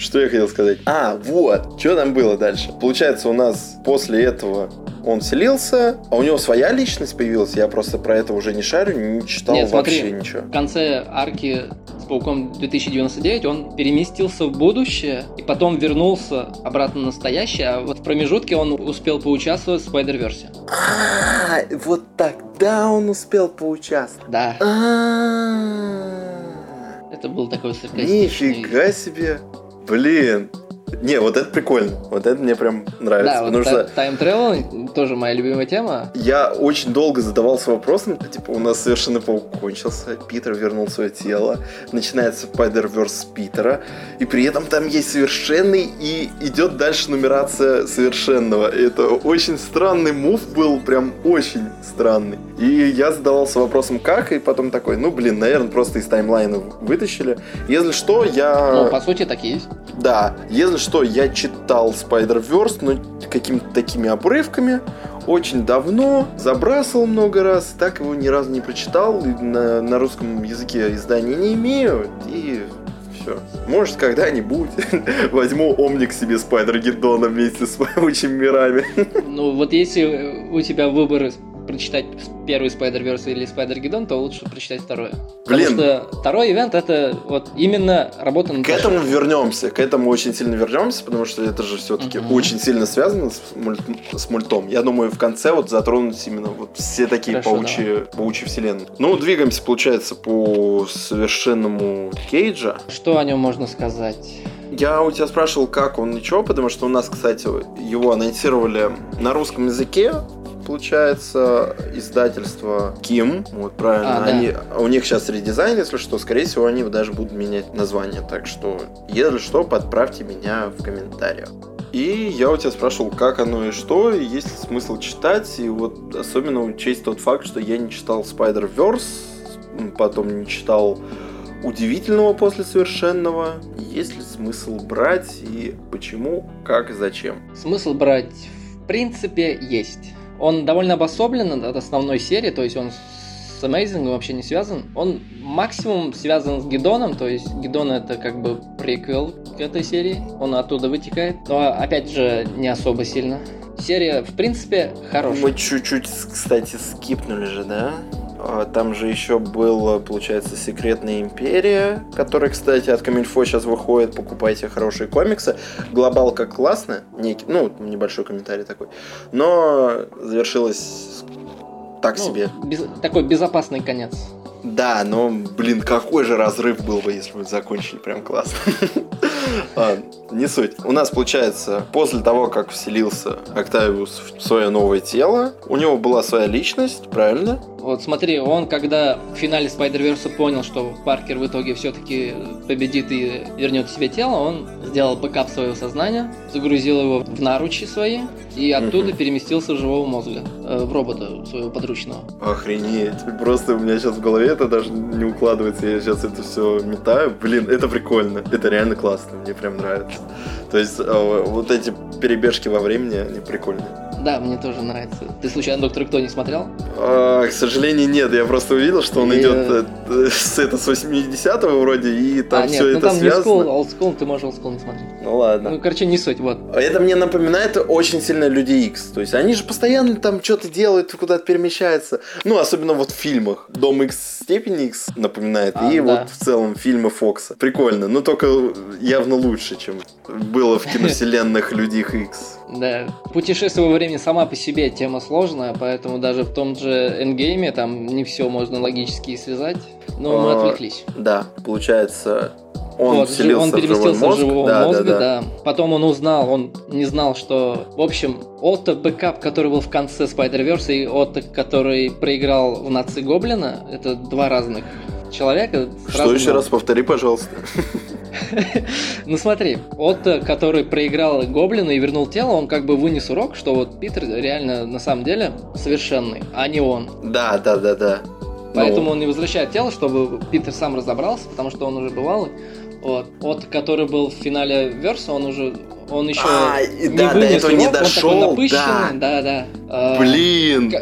Что я хотел сказать? А, вот, что там было дальше? Получается, у нас после этого он селился, а у него своя личность появилась. Я просто про это уже не шарю, не читал Нет, смотри. вообще ничего. В конце арки с Пауком 2099 он переместился в будущее и потом вернулся обратно в настоящее, а вот в промежутке он успел поучаствовать в Spider-Verse. А, вот тогда он успел поучаствовать. Да, А, это был такой саркастичный... Нифига себе. Блин. Не, вот это прикольно. Вот это мне прям нравится. Да, потому вот что тайм тревел тоже моя любимая тема. я очень долго задавался вопросом, типа, у нас совершенно паук кончился, Питер вернул свое тело, начинается Spider-Verse Питера, и при этом там есть совершенный, и идет дальше нумерация совершенного. Это очень странный мув был, прям очень странный. И я задавался вопросом, как, и потом такой, ну, блин, наверное, просто из таймлайна вытащили. Если что, я... Ну, по сути, так и есть. Да, если что, я читал Spider-Verse, но какими-то такими обрывками, очень давно, забрасывал много раз, так его ни разу не прочитал, на, на русском языке издания не имею, и все. Может, когда-нибудь возьму Омник себе Спайдер-Гиддона вместе с паучьими мирами. Ну, вот если у тебя выбор прочитать первый Spider-Verse или Spider-Geddon, то лучше прочитать второе. Блин. Потому что второй ивент это вот именно работа над К этому вернемся, к этому очень сильно вернемся, потому что это же все-таки Мгм. очень сильно связано с, мульт- с мультом. Я думаю, в конце вот затронуть именно вот все такие Хорошо, паучьи, паучьи вселенные. Ну, двигаемся, получается, по совершенному Кейджа. Что о нем можно сказать? Я у тебя спрашивал, как он ничего, потому что у нас, кстати, его анонсировали на русском языке. Получается, издательство Ким. Вот правильно. А, да. Они, у них сейчас редизайн, если что, скорее всего, они даже будут менять название. Так что, если что, подправьте меня в комментариях. И я у тебя спрашивал, как оно и что, и есть ли смысл читать. И вот особенно учесть тот факт, что я не читал Spider-Verse, потом не читал удивительного после совершенного. Есть ли смысл брать и почему, как и зачем? Смысл брать в принципе есть. Он довольно обособлен от основной серии, то есть он с Amazing вообще не связан. Он максимум связан с Гидоном, то есть Гидон это как бы приквел к этой серии, он оттуда вытекает. Но опять же не особо сильно. Серия в принципе хорошая. Мы чуть-чуть, кстати, скипнули же, да? А, Там же еще был, получается, Секретная Империя, которая, кстати, от Камильфо сейчас выходит. Покупайте хорошие комиксы. Глобалка классная. Некий, ну, небольшой комментарий такой. Но завершилась так Ну, себе. без- такой безопасный конец. Да, но, блин, какой же разрыв был бы, если бы закончили прям классно. Ладно, не суть. У нас, получается, после того, как вселился Октавиус в свое новое тело, у него была своя личность, правильно? Вот смотри, он когда в финале Спайдерверса понял, что Паркер в итоге все-таки победит и вернет себе тело, он сделал бэкап своего сознания, загрузил его в наручи свои и оттуда переместился в живого мозга, э, в робота своего подручного. Охренеть. Просто у меня сейчас в голове это даже не укладывается. Я сейчас это все метаю. Блин, это прикольно. Это реально классно. Мне прям нравится. То есть э, вот эти перебежки во времени, они прикольные. Да, мне тоже нравится. Ты случайно Доктор Кто не смотрел? А, к сожалению, нет. Я просто увидел, что он И- идет э, э, с, это, с 80-го вроде, и там а, все нет, ну это там связано. Old School, ты можешь Old School не смотреть. Ну ладно. Ну, короче, не суть, вот. Это мне напоминает очень сильно Люди Икс. То есть они же постоянно там что-то делают, куда-то перемещаются. Ну, особенно вот в фильмах. Дом Икс степень Икс напоминает. А, и да. вот в целом фильмы Фокса. Прикольно. Но только явно лучше, чем было в киновселенных Людей Икс. Да. Путешествие во времени сама по себе тема сложная, поэтому даже в том же Эндгейме там не все можно логически связать. Но мы А, отвлеклись. Да, получается, он Вот, вселился, он в живой переместился мозг. в живого да, мозга, да, да, да. Потом он узнал, он не знал, что... В общем, Отто бэкап, который был в конце Spider-Verse, и Отто, который проиграл в нации Гоблина, это два разных человека. Что еще раз повтори, пожалуйста. Ну смотри, Отто, который проиграл Гоблина и вернул тело, он как бы вынес урок, что вот Питер реально на самом деле совершенный, а не он. Да, да, да, да. Поэтому Ну, он не возвращает тело, чтобы Питер сам разобрался, потому что он уже бывалый. Вот. Отто, который был в финале Верса, он уже он еще А, не да, до этого не дошел, напыщенный, да. да, да. А, Блин,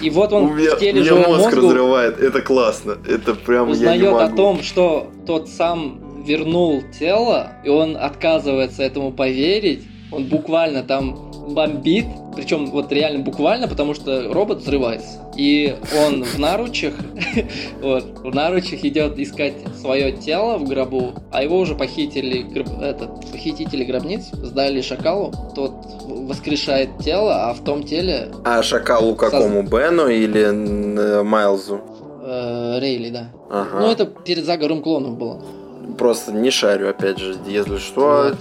И вот он у меня, в теле у меня мозг мозга разрывает. Это классно. Это прям я не узнает могу. о том, что тот сам вернул тело, и он отказывается этому поверить. Он буквально там бомбит, причем вот реально буквально, потому что робот взрывается. И он в наручах, вот, в наручах идет искать свое тело в гробу, а его уже похитили, этот, похитители гробниц, сдали шакалу, тот воскрешает тело, а в том теле А шакалу какому? Бену или н- Майлзу? э, Рейли, да. Ага. Ну это перед заговором клонов было. Просто не шарю, опять же, если что. Вот.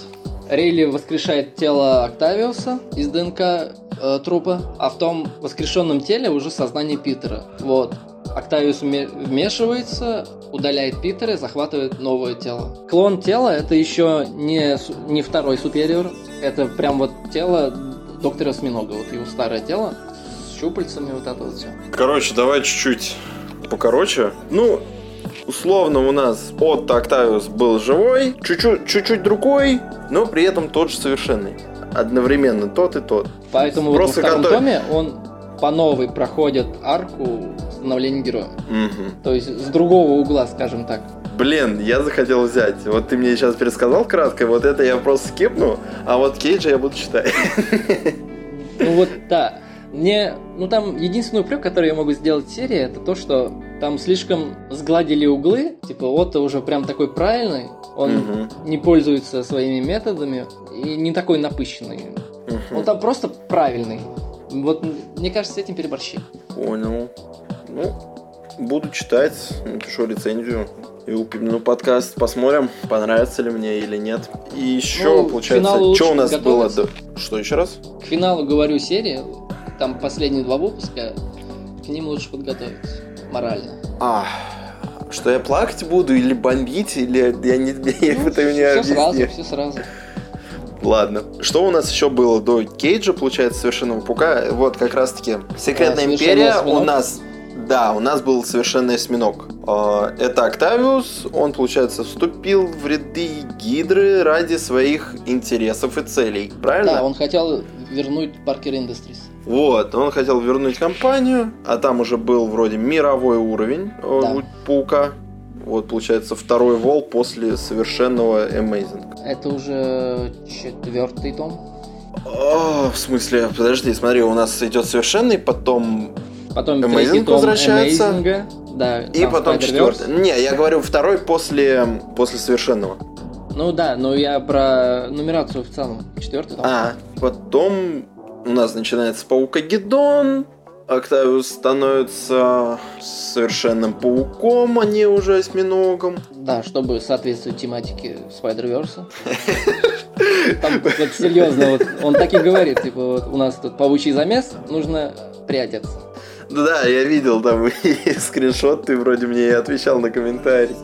Рейли воскрешает тело Октавиуса из ДНК э, трупа, а в том воскрешенном теле уже сознание Питера. Вот. Октавиус вме- вмешивается, удаляет Питера и захватывает новое тело. Клон тела это еще не, не второй супериор, это прям вот тело доктора Осьминога, вот его старое тело с щупальцами, вот это вот все. Короче, давай чуть-чуть покороче. Ну, условно у нас Отто Октавиус был живой, чуть-чуть, чуть-чуть другой, но при этом тот же совершенный. Одновременно тот и тот. Поэтому вот во Просто втором который- томе он по новой проходит арку становления героя. Мгм. То есть с другого угла, скажем так. Блин, я захотел взять. Вот ты мне сейчас пересказал кратко, вот это я просто скипну, а вот Кейджа я буду читать. Ну вот, да. Мне, ну там единственный упрек, который я могу сделать в серии, это то, что там слишком сгладили углы. Типа, Отто уже прям такой правильный, он Мгм. не пользуется своими методами и не такой напыщенный. Мгм. Он там просто правильный. Вот мне кажется, с этим переборщили. Понял. Ну, буду читать, напишу рецензию. И упомяну подкаст, посмотрим, понравится ли мне или нет. И еще, Ну, получается, что у нас было. Что, еще раз? К финалу говорю серии, там последние два выпуска, к ним лучше подготовиться морально. А, что я плакать буду или бомбить, или я не... Ну, это мне все сразу, все сразу. Ладно. Что у нас еще было до Кейджа, получается, Совершенного Паука? Вот как раз-таки Секретная А, Совершенный Империя у осьминог? нас... Да, у нас был Совершенный Осьминог. А, Это Октавиус, он, получается, вступил в ряды Гидры ради своих интересов и целей. Правильно? Да, он хотел вернуть Паркер Industries. Вот, он хотел вернуть компанию, а там уже был вроде мировой уровень э, Да. Паука. Вот, получается, второй вол после совершенного Amazing. Это уже четвертый том. О, в смысле, подожди, смотри, у нас идет совершенный, потом Потом Amazing том возвращается. Amazing, да, И потом четвертый. Не, я говорю второй после, после совершенного. Ну да, но я про нумерацию в целом. Четвертый том. А, потом у нас начинается Паукагеддон, Октавиус становится совершенным пауком, а не уже осьминогом. Да, чтобы соответствовать тематике Spider-Verse. Там вот серьезно, вот он так и говорит, типа, вот у нас тут паучий замес, нужно приодеться. Да, я видел там скриншот, ты вроде мне и отвечал на комментарий.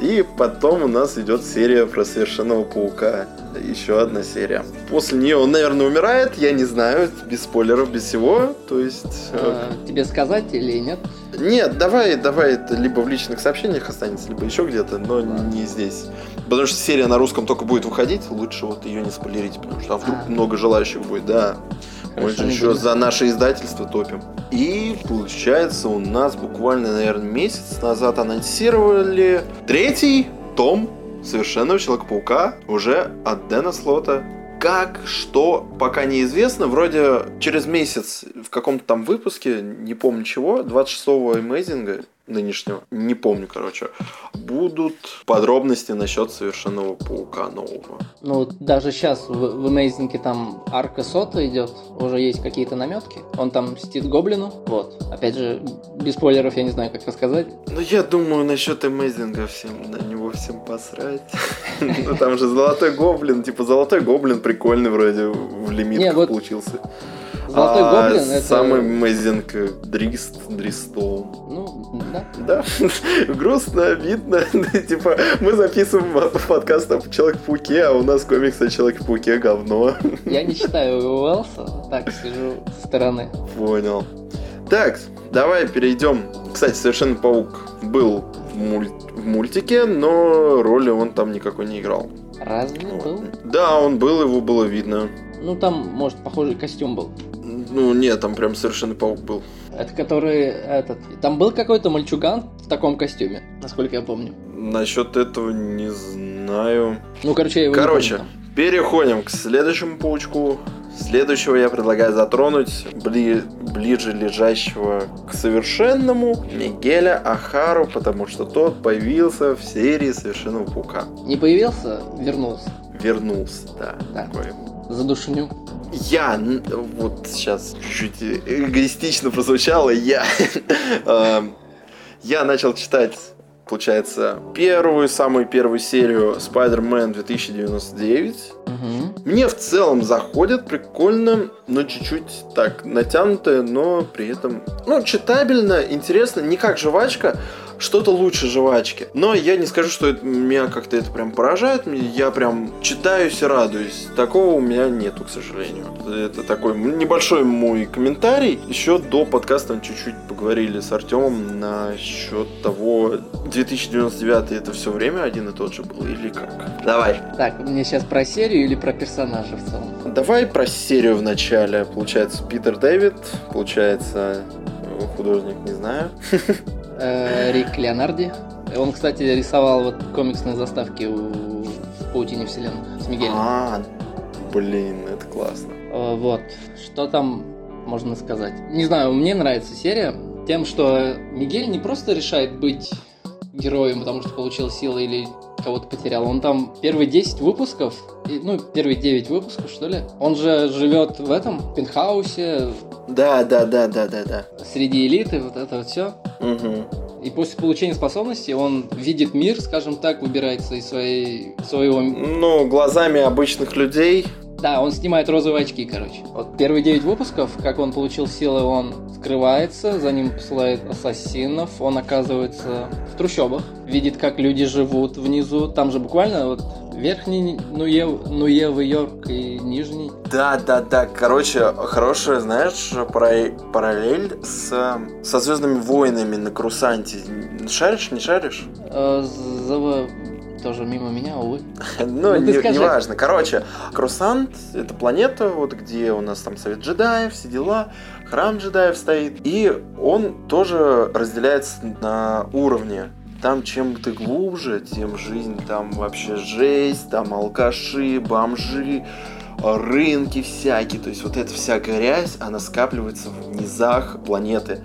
И потом у нас идет серия про совершенного паука. Еще одна серия. После нее он, наверное, умирает, я не знаю, без спойлеров, без всего. То есть... э, А, Тебе сказать или нет? Нет, давай, давай, это либо в личных сообщениях останется, либо еще где-то, но Ладно. не здесь. Потому что серия на русском только будет выходить, лучше вот ее не спойлерить, потому что а вдруг А. много желающих будет, да. Мы же еще за наше издательство топим. И получается у нас буквально, наверное, месяц назад анонсировали третий том Совершенного Человека-паука уже от Дэна Слота. Как, что, пока неизвестно. Вроде через месяц в каком-то там выпуске, не помню чего, 26-го Amazing нынешнего, не помню, короче, будут подробности насчет Совершенного Паука нового. Ну вот даже сейчас в, в Amazing там арка сота идет, уже есть какие-то наметки. Он там мстит гоблину. Вот. Опять же, без спойлеров я не знаю, как рассказать. Ну, я думаю, насчет Amazing всем, на него всем посрать. Ну, там же Золотой Гоблин, типа Золотой Гоблин прикольный вроде в лимитках получился. Золотой А гоблин это. Самый Amazing Дрист, Дристоун. Ну, да. Да, грустно, обидно. Типа, мы записываем подкаст о Человек-пауке, а у нас комикс о Человеке-пауке говно. Я не читаю Уэллса, так сижу со стороны. Понял. Так, давай перейдем. Кстати, Совершенно Паук был в, муль- в мультике, но роли он там никакой не играл. Разве был? Да, он был, его было видно. Ну там, может, похожий костюм был. Ну, нет, там прям Совершенный Паук был. Это который этот. Там был какой-то мальчуган в таком костюме, насколько я помню. Насчет этого не знаю. Ну, короче, я его не Короче, помню переходим к следующему паучку. Следующего я предлагаю затронуть бли- ближе лежащего к совершенному Мигеля Ахару, потому что тот появился в серии Совершенного Паука. Не появился, вернулся. Вернулся, да. Да. такой. Задушню. Я, вот сейчас чуть-чуть эгоистично прозвучало, я, эм, я начал читать, получается, первую, самую первую серию Spider-Man 2099. Угу. Мне в целом заходит, прикольно, но чуть-чуть так натянутое, но при этом, ну, читабельно, интересно, не как жвачка, что-то лучше жвачки. Но я не скажу, что это, меня как-то это прям поражает, я прям читаюсь и радуюсь. Такого у меня нету, к сожалению. Это такой небольшой мой комментарий. Еще до подкаста мы чуть-чуть поговорили с Артемом насчет того, 2099 это все время один и тот же был или как? Давай. Так, мне сейчас про серию или про персонажа в целом? Давай про серию в начале. Получается, Питер Дэвид, получается, художник, не знаю. Э, Рик Леонарди. Он, кстати, рисовал вот комиксные заставки у Паутине Вселенных с Мигелем. А, блин, это классно. Э, Вот. Что там можно сказать? Не знаю, мне нравится серия тем, что Мигель не просто решает быть героем, потому что получил силы или кого-то потерял. Он там первые 10 выпусков, ну, первые 9 выпусков, что ли. Он же живет в этом пентхаусе, Да, да, да, да, да, да. среди элиты, вот это вот все. Угу. И после получения способностей он видит мир, скажем так, выбирается из своей, своего... Ну, глазами обычных людей. Да, он снимает розовые очки, короче. Вот первые 9 выпусков, как он получил силы, он скрывается, за ним посылает ассасинов, он оказывается в трущобах, видит, как люди живут внизу. Там же буквально вот верхний Нуев, Нуевый Йорк и нижний. Да, да, да. Короче, хорошая, знаешь, пара- параллель с, со Звездными войнами на Крусанте. Шаришь, не шаришь? Э, тоже мимо меня, увы. Ну, Ну, неважно. Короче, Крусант — это планета, вот где у нас там Совет джедаев, все дела, храм джедаев стоит. И он тоже разделяется на уровни. Там чем ты глубже, тем жизнь там вообще жесть, там алкаши, бомжи, рынки всякие, то есть вот эта вся грязь, она скапливается в низах планеты.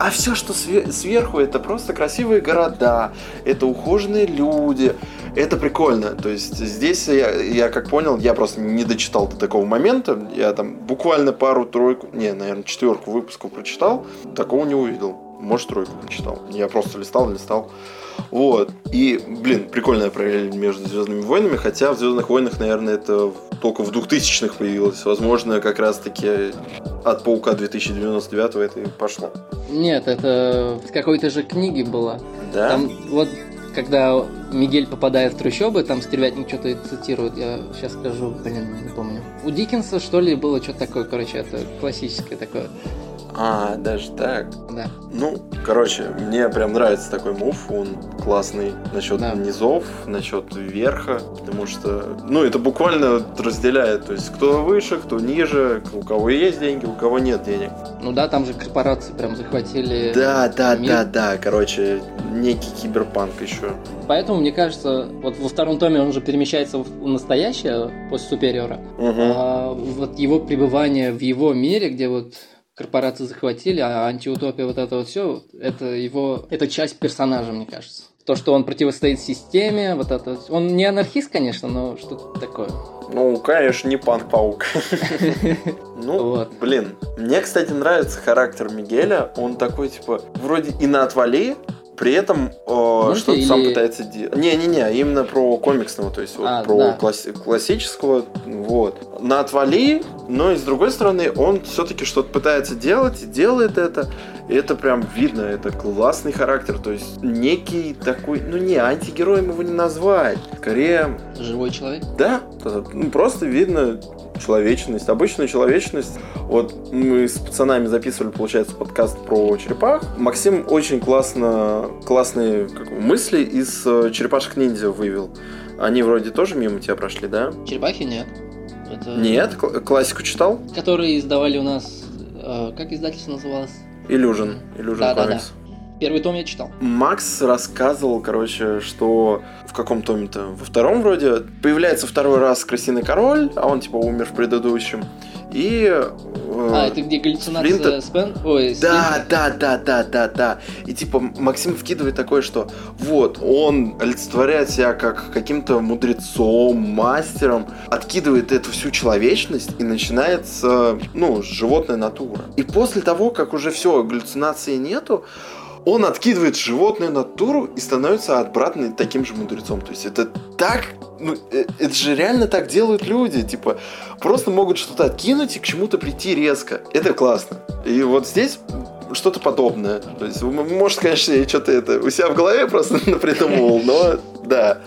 А все, что сверху, это просто красивые города, это ухоженные люди, это прикольно. То есть здесь я, я как понял, я просто не дочитал до такого момента. Я там буквально пару-тройку, не, наверное, четверку выпусков прочитал, такого не увидел. Может, тройку прочитал. Я просто листал, листал. Вот. И, блин, прикольная параллель между Звездными войнами, хотя в Звездных войнах, наверное, это только в 2000-х появилось. Возможно, как раз-таки от Паука 2099 это и пошло. Нет, это в какой-то же книге было. Да? Там вот когда Мигель попадает в трущобы, там стервятник что-то цитирует, я сейчас скажу, блин, не помню. У Диккенса, что ли, было что-то такое, короче, это классическое такое. А, даже так? Да. Ну, короче, мне прям нравится такой мув, он классный насчет да. низов, насчет верха, потому что, ну, это буквально разделяет, то есть кто выше, кто ниже, у кого есть деньги, у кого нет денег. Ну да, там же корпорации прям захватили. Да, да, мир. да, да, короче, некий киберпанк еще. Поэтому, мне кажется, вот во втором томе он же перемещается в настоящее после Супериора. Угу. А вот его пребывание в его мире, где вот корпорации захватили, а антиутопия вот это вот все, это его, это часть персонажа, мне кажется. То, что он противостоит системе, вот это. Он не анархист, конечно, но что-то такое. Ну, конечно, не панк-паук. Ну, блин. Мне, кстати, нравится характер Мигеля. Он такой, типа, вроде и на отвали, при этом э, что-то или... сам пытается делать. Не-не-не, именно про комиксного, то есть а, вот про да. класс- классического, вот. На отвали, но и с другой стороны, он все-таки что-то пытается делать, делает это. И это прям видно, это классный характер. То есть некий такой, ну не, антигероем его не назвать. Скорее... Живой человек? Да, ну, просто видно человечность, обычную человечность. Вот мы с пацанами записывали, получается, подкаст про черепах. Максим очень классно, классные как, мысли из э, черепашек ниндзя вывел. Они вроде тоже мимо тебя прошли, да? Черепахи нет. Это... Нет, классику читал? Которые издавали у нас, э, как издательство называлось? Illusion, Illusion да, Comics. Да, да. Первый том я читал. Макс рассказывал, короче, что в каком томе-то? Во втором вроде появляется второй раз Крысиный Король, а он типа умер в предыдущем. И... Э, а, это где галлюцинация Сплинтер... Спен? Ой, да, да, да, да, да, да. И типа Максим вкидывает такое, что вот, он олицетворяет себя как каким-то мудрецом, мастером, откидывает эту всю человечность и начинается, ну, животная натура. И после того, как уже все, галлюцинации нету, он откидывает животную натуру и становится обратно таким же мудрецом. То есть это так, ну, э, это же реально так делают люди, типа, просто могут что-то откинуть и к чему-то прийти резко. Это классно. И вот здесь что-то подобное. То есть, может, конечно, я что-то это у себя в голове просто напридумывал, но да.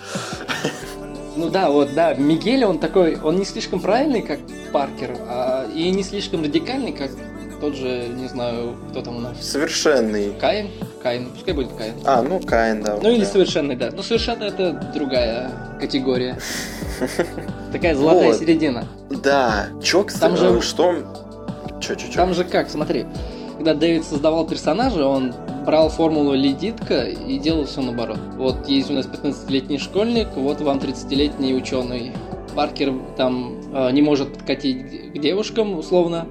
Ну да, вот, да, Мигель, он такой, он не слишком правильный, как Паркер, а, и не слишком радикальный, как тот же, не знаю, кто там у нас. Совершенный. Каин? Каин, пускай будет Каин. А, ну Каин, да. Ну или совершенный, да. Ну совершенно это другая категория. Такая золотая середина. Да. Чё, там же... что... Чё, чё, чё? Там же как, смотри. Когда Дэвид создавал персонажа, он брал формулу Ледитка и делал все наоборот. Вот есть у нас 15-летний школьник, вот вам 30-летний ученый. Паркер там э, не может подкатить к девушкам, условно,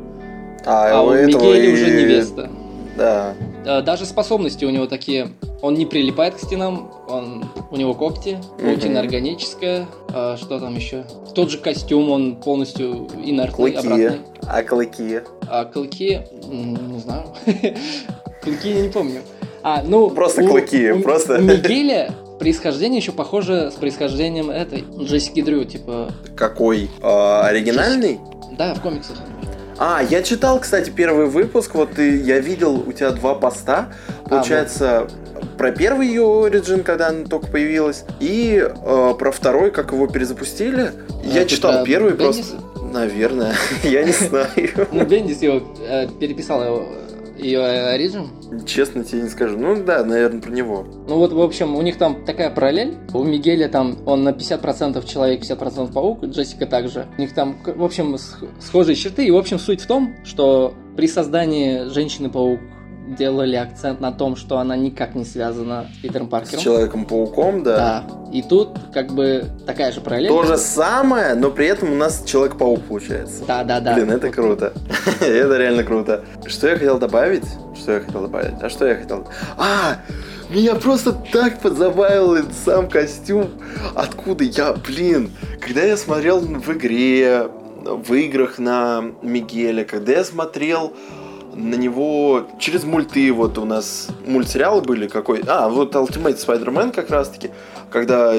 а, а у Мигеля и... уже невеста. Да. Даже способности у него такие. Он не прилипает к стенам, он, у него когти, паутина угу. органическая. А, что там еще? Тот же костюм, он полностью инертный, клыки. обратный. А клыки? А клыки, не знаю. клыки я не помню. А, ну, просто у, клыки, у, просто. У Мигеля происхождение еще похоже с происхождением этой Джессики Дрю, типа. Какой? А, оригинальный? Да, в комиксах. А, я читал, кстати, первый выпуск, вот и я видел у тебя два поста, получается, а, вот. про первый ее Origin, когда она только появилась, и э, про второй, как его перезапустили. А, я читал первый Бендис? просто... Наверное, я не знаю. Ну, Бендис его э, переписал ее Origin? Честно тебе не скажу. Ну да, наверное, про него. Ну вот, в общем, у них там такая параллель. У Мигеля там он на 50% человек, 50% паук, Джессика также. У них там, в общем, схожие черты. И, в общем, суть в том, что при создании Женщины-паук делали акцент на том, что она никак не связана с Питером Паркером. С Человеком-пауком, да. Да. И тут как бы такая же параллель. То же самое, но при этом у нас Человек-паук получается. Да, да, да. Блин, это Вот. круто. это реально круто. Что я хотел добавить? Что я хотел добавить? А что я хотел? А, меня просто так позабавил этот сам костюм. Откуда я, блин, когда я смотрел в игре, в играх на Мигеля, когда я смотрел на него через мульты, вот у нас мультсериалы были какой, а, вот Ultimate Spider-Man как раз-таки, когда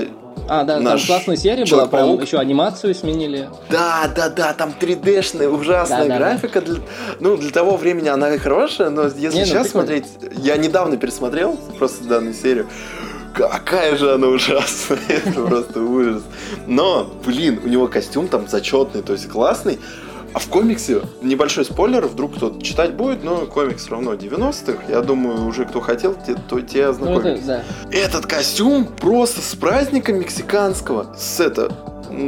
А, да, там наш классная серия была, Человек-паук. еще анимацию сменили. Да, да, да, там 3D-шная ужасная Да, да, графика. Для, ну, для того времени она хорошая, но если Не, ну, сейчас смотреть... Я недавно пересмотрел просто данную серию. Какая же она ужасная, это просто ужас. Но, блин, у него костюм там зачетный, то есть классный. А в комиксе, небольшой спойлер, вдруг кто-то читать будет, но комикс равно 90-х. Я думаю, уже кто хотел, те, то те Ну, ознакомились. это, да. Этот костюм просто с праздника мексиканского, с это,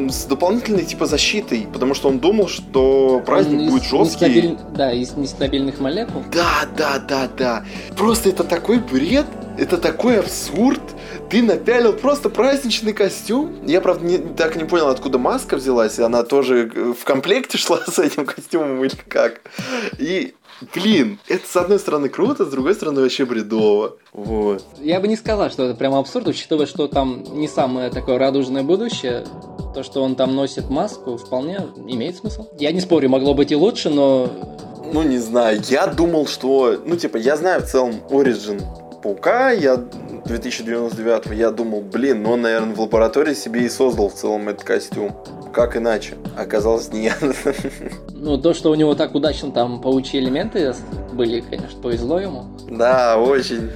с дополнительной типа защитой, потому что он думал, что праздник Он из будет жесткий. нестабиль- Да, из нестабильных молекул. Да, да, да, да. Просто это такой бред, это такой абсурд. Ты напялил просто праздничный костюм. Я, правда, не, так не понял, откуда маска взялась. Она тоже э, в комплекте шла с этим костюмом или как. И, блин, это с одной стороны круто, с другой стороны вообще бредово. Вот. Я бы не сказал, что это прям абсурд, учитывая, что там не самое такое радужное будущее. То, что он там носит маску, вполне имеет смысл. Я не спорю, могло быть и лучше, но Ну, не знаю, я думал, что... Ну, типа, я знаю в целом Origin Паука, я 2099 я думал, блин, ну он, наверное, в лаборатории себе и создал в целом этот костюм. Как иначе? Оказалось, нет. ну, то, что у него так удачно там паучьи элементы были, конечно, повезло ему. Да, очень.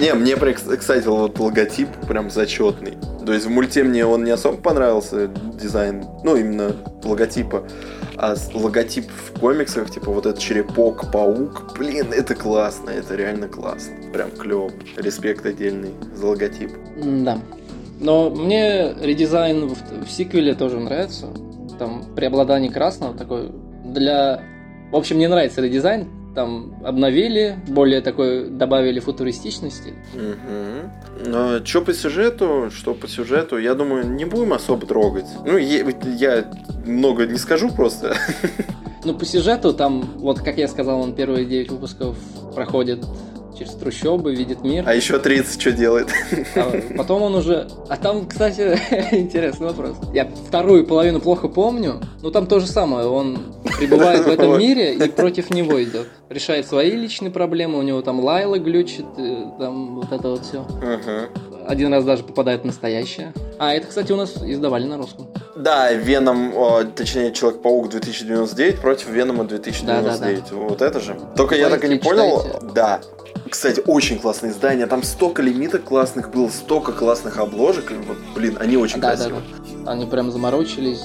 Не, мне, кстати, вот логотип прям зачетный. То есть в мульте мне он не особо понравился, дизайн, ну, именно логотипа. А логотип в комиксах, типа вот этот черепок, паук, блин, это классно, это реально классно. Прям клево. Респект отдельный за логотип. Да. Но мне редизайн в, в сиквеле тоже нравится. Там преобладание красного такой для... В общем, мне нравится редизайн. Там обновили, более такой добавили футуристичности. Угу. Но что по сюжету, что по сюжету, я думаю, не будем особо трогать. Ну, е- я много не скажу просто. Ну, по сюжету там, вот как я сказал, он первые 9 выпусков проходит через трущобы, видит мир. А еще 30 что делает? А потом он уже... А там, кстати, интересный вопрос. Я вторую половину плохо помню, но там то же самое. Он пребывает в этом мире и против него идет. Решает свои личные проблемы, у него там Лайла глючит, э, там вот это вот все. Ага. Один раз даже попадает в настоящее. А, это, кстати, у нас издавали на русском. Да, Веном, точнее, Человек-паук 2099 против Венома 2099. Вот это же. Только я так и не понял. читайте. Да. Кстати, очень классное издание. Там столько лимиток классных было, столько классных обложек. Вот, блин, они очень да, да, красивые. да. Они прям заморочились.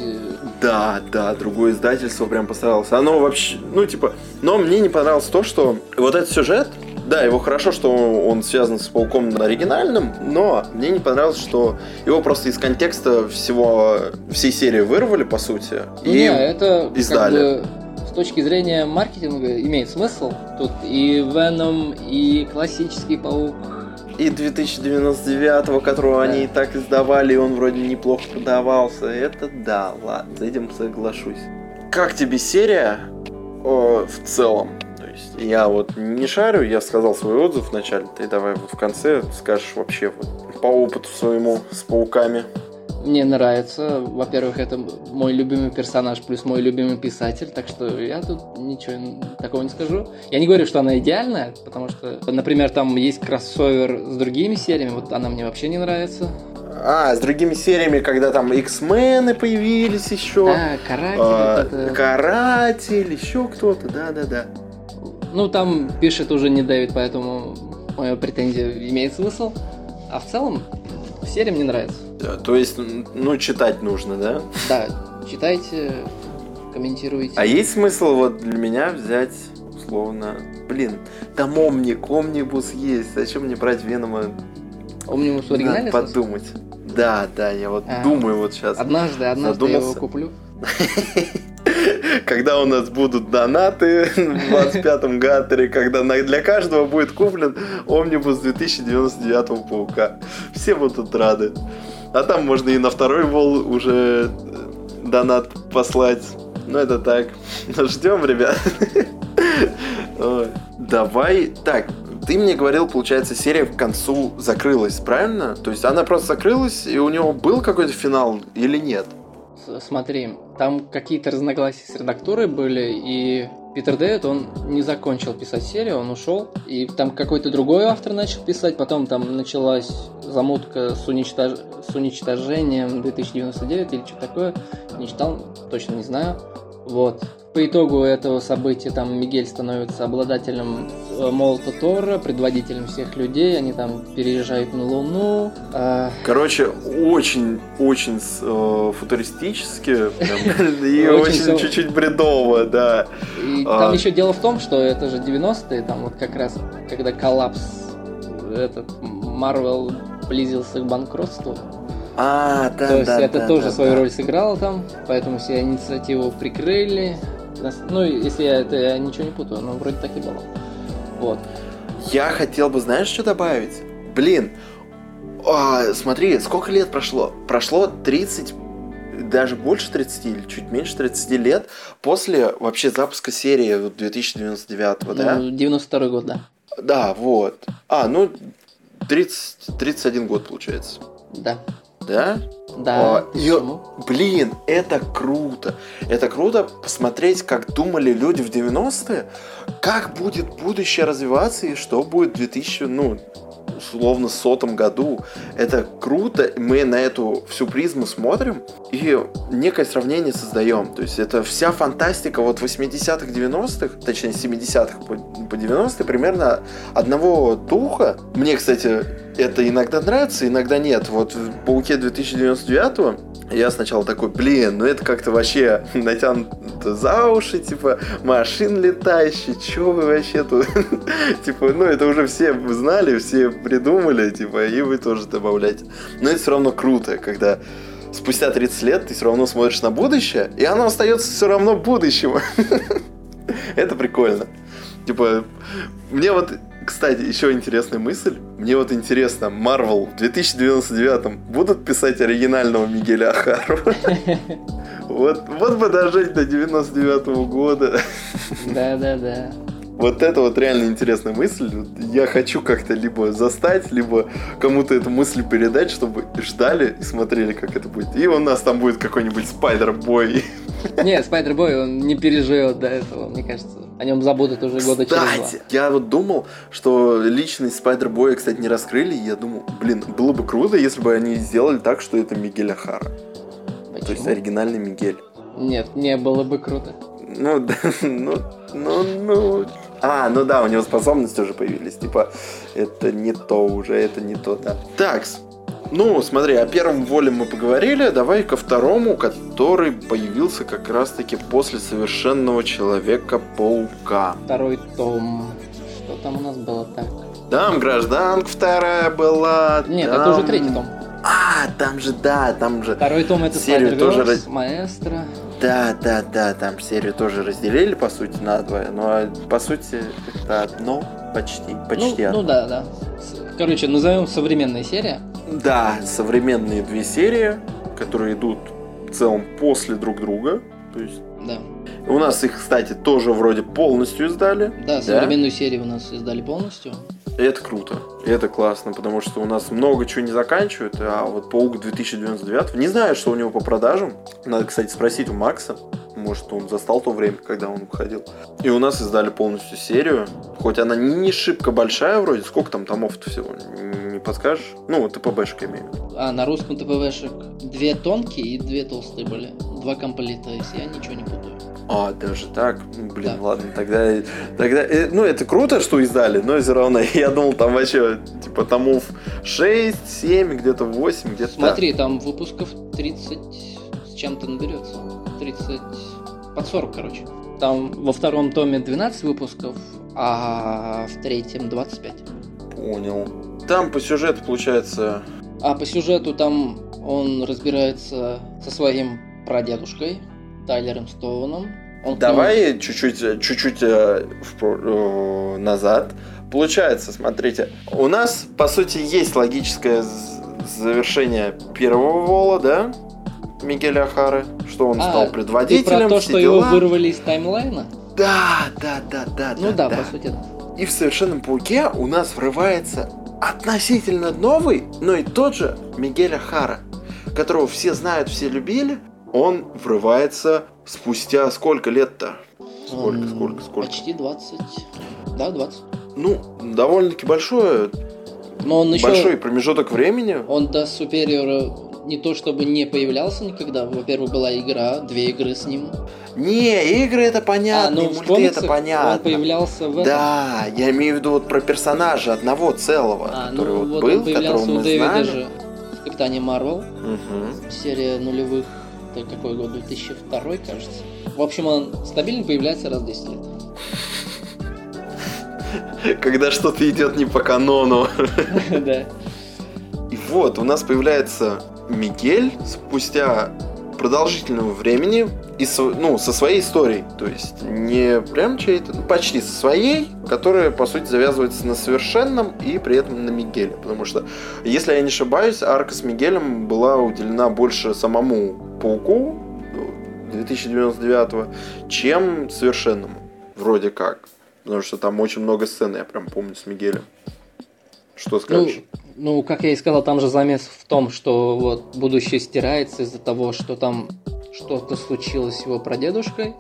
Да, да, другое издательство прям постаралось. Оно вообще, ну, типа, но мне не понравилось то, что вот этот сюжет, да, его хорошо, что он связан с Пауком оригинальным, но мне не понравилось, что его просто из контекста всего, всей серии вырвали, по сути. Ну, и не, это издали. как бы с точки зрения маркетинга имеет смысл. Тут и Веном, и классический паук. И 2099, которого Да. они и так издавали, и он вроде неплохо продавался. Это да, ладно, с этим соглашусь. Как тебе серия о, в целом? Есть я вот не шарю, я сказал свой отзыв вначале, ты давай вот в конце скажешь вообще вот по опыту своему с пауками. Мне нравится. Во-первых, это мой любимый персонаж плюс мой любимый писатель, так что я тут ничего такого не скажу. Я не говорю, что она идеальная, потому что, например, там есть кроссовер с другими сериями, вот она мне вообще не нравится. А, с другими сериями, когда там X-мены появились еще. Да, каратель, а, это- Каратель, еще кто-то, да-да-да. Ну, там пишет уже не Дэвид, поэтому моя претензия имеет смысл. А в целом, серия мне нравится. Да, То есть, ну, читать нужно, да? Да, читайте, комментируйте. А есть смысл вот для меня взять, условно, блин, там Омник, Омнибус есть, зачем мне брать Венома? Омнимус оригинальный Надо подумать. Да, да, я вот А. думаю вот сейчас. Однажды, однажды я его Задумался. куплю. Когда у нас будут донаты в 25-м гаттере, когда на- для каждого будет куплен Омнибус 2099 Паука. Все будут рады. А там можно и на второй вол уже э, донат послать. Ну, это так. Ждем, ребят. Давай. Так, ты мне говорил, получается, серия к концу закрылась, правильно? То есть она просто закрылась, и у него был какой-то финал или нет? Смотри, там какие-то разногласия с редактурой были, и Питер Дэвид, он не закончил писать серию, он ушел, и там какой-то другой автор начал писать, потом там началась замутка с, уничтож... с уничтожением 2099 или что такое, не читал, точно не знаю. Вот. По итогу этого события там Мигель становится обладателем э, молота Тора, предводителем всех людей, они там переезжают на Луну. А... Короче, очень-очень э, футуристически и очень чуть-чуть бредово, да. И там а. еще дело в том, что это же 90-е, там вот как раз, когда коллапс этот Марвел близился к банкротству, а, да, То есть да, это да, тоже да, свою да. роль сыграло там, поэтому все инициативу прикрыли. Ну, если я это я ничего не путаю, но вроде так и было. Вот. Я хотел бы, знаешь, что добавить? Блин, а, смотри, сколько лет прошло? Прошло 30, даже больше 30 или чуть меньше 30 лет после вообще запуска серии 2099, ну, да? 92 год, да. Да, вот. А, ну, 30, 31 год получается. Да. Да? Да. А, и, блин, это круто. Это круто посмотреть, как думали люди в 90-е, как будет будущее развиваться и что будет в 2000, ну, условно сотом году. Это круто, мы на эту всю призму смотрим и некое сравнение создаем. То есть это вся фантастика вот 80-х, 90-х, точнее 70-х по, по 90-е примерно одного духа. Мне, кстати, это иногда нравится, иногда нет. Вот в «Пауке 2099» я сначала такой, блин, ну это как-то вообще натянуто за уши, типа, машин летающий, чё вы вообще тут? типа, ну это уже все знали, все придумали, типа, и вы тоже добавляете. Но это все равно круто, когда спустя 30 лет ты все равно смотришь на будущее, и оно остается все равно будущим. это прикольно. Типа, мне вот кстати, еще интересная мысль. Мне вот интересно, Marvel в 2099 будут писать оригинального Мигеля Ахару? Вот, вот бы дожить до 99 -го года. Да-да-да. Вот это вот реально интересная мысль. Я хочу как-то либо застать, либо кому-то эту мысль передать, чтобы ждали и смотрели, как это будет. И у нас там будет какой-нибудь Спайдер-бой. Нет, Спайдер-бой, он не переживет до этого, мне кажется. О нем забудут уже года через два. я вот думал, что личность Спайдер-боя, кстати, не раскрыли. Я думал, блин, было бы круто, если бы они сделали так, что это Мигель Ахара. Почему? То есть оригинальный Мигель. Нет, не было бы круто. Ну, да, ну, ну, ну. А, ну да, у него способности уже появились. Типа, это не то уже, это не то, да. Такс. Ну, смотри, о первом воле мы поговорили, давай ко второму, который появился как раз-таки после совершенного Человека-паука. Второй том. Что там у нас было так? Там гражданка вторая была. Нет, там... это уже третий том. А, там же, да, там же. Второй том это серию тоже раз... Маэстро. Да, да, да, там серию тоже разделили, по сути, на два. Но по сути это одно почти, почти ну, одно. Ну да, да. Короче, назовем современная серия. Да, современные две серии, которые идут в целом после друг друга. То есть. Да. У нас их, кстати, тоже вроде полностью издали. Да, современную да? серию у нас издали полностью. Это круто. Это классно, потому что у нас много чего не заканчивают, а вот Паук 2099, не знаю, что у него по продажам. Надо, кстати, спросить у Макса. Может, он застал то время, когда он выходил. И у нас издали полностью серию. Хоть она не шибко большая вроде. Сколько там томов-то всего? Не подскажешь? Ну, ТПБшек имею. А, на русском ТПБшек две тонкие и две толстые были. Два комплита, если я ничего не путаю. А, даже так? Ну, блин, да. ладно, тогда... тогда ну, это круто, что издали, но все равно я думал, там вообще, типа, томов 6, 7, где-то 8, где-то Смотри, там выпусков 30 с чем-то наберется. 30... Под 40, короче. Там во втором томе 12 выпусков, а в третьем 25. Понял. Там по сюжету получается... А по сюжету там он разбирается со своим прадедушкой, Тайлером Стоуном. Он Давай нему... чуть-чуть, чуть-чуть э, э, назад. Получается, смотрите, у нас, по сути, есть логическое завершение первого вола, да? Мигеля Хары, что он А, стал Ты предводителем, про то, что дела. его вырвали из таймлайна? Да, да, да, да, Ну да, да. по сути, да. И в Совершенном Пауке у нас врывается относительно новый, но и тот же Мигеля Хара, которого все знают, все любили. Он врывается спустя сколько лет-то? Сколько, сколько, сколько? Почти 20. Да, 20. Ну, довольно-таки большое, Но он еще... большой промежуток времени. Он до Супериора не то чтобы не появлялся никогда. Во-первых, была игра, две игры с ним. Не, игры это понятно, а, ну, мульты это понятно. он появлялся в этом. Да, я имею в виду вот про персонажа одного целого, А, который ну вот, вот был, он появлялся которого у мы Дэвида знали. же в Капитане Марвел. Мгм. Серия нулевых, это какой год, 2002, кажется. В общем, он стабильно появляется раз в 10 лет. Когда что-то идет не по канону. Да. И вот, у нас появляется Мигель спустя продолжительного времени и со, ну, со своей историей. То есть не прям чьей-то, ну, почти со своей, которая, по сути, завязывается на совершенном и при этом на Мигеле. Потому что, если я не ошибаюсь, арка с Мигелем была уделена больше самому Пауку ну, 2099 чем совершенному. Вроде как. Потому что там очень много сцен, я прям помню, с Мигелем. Что Ну, скажешь? ну, как я и сказал, там же замес в том, что вот будущее стирается из-за того, что там что-то случилось с его прадедушкой,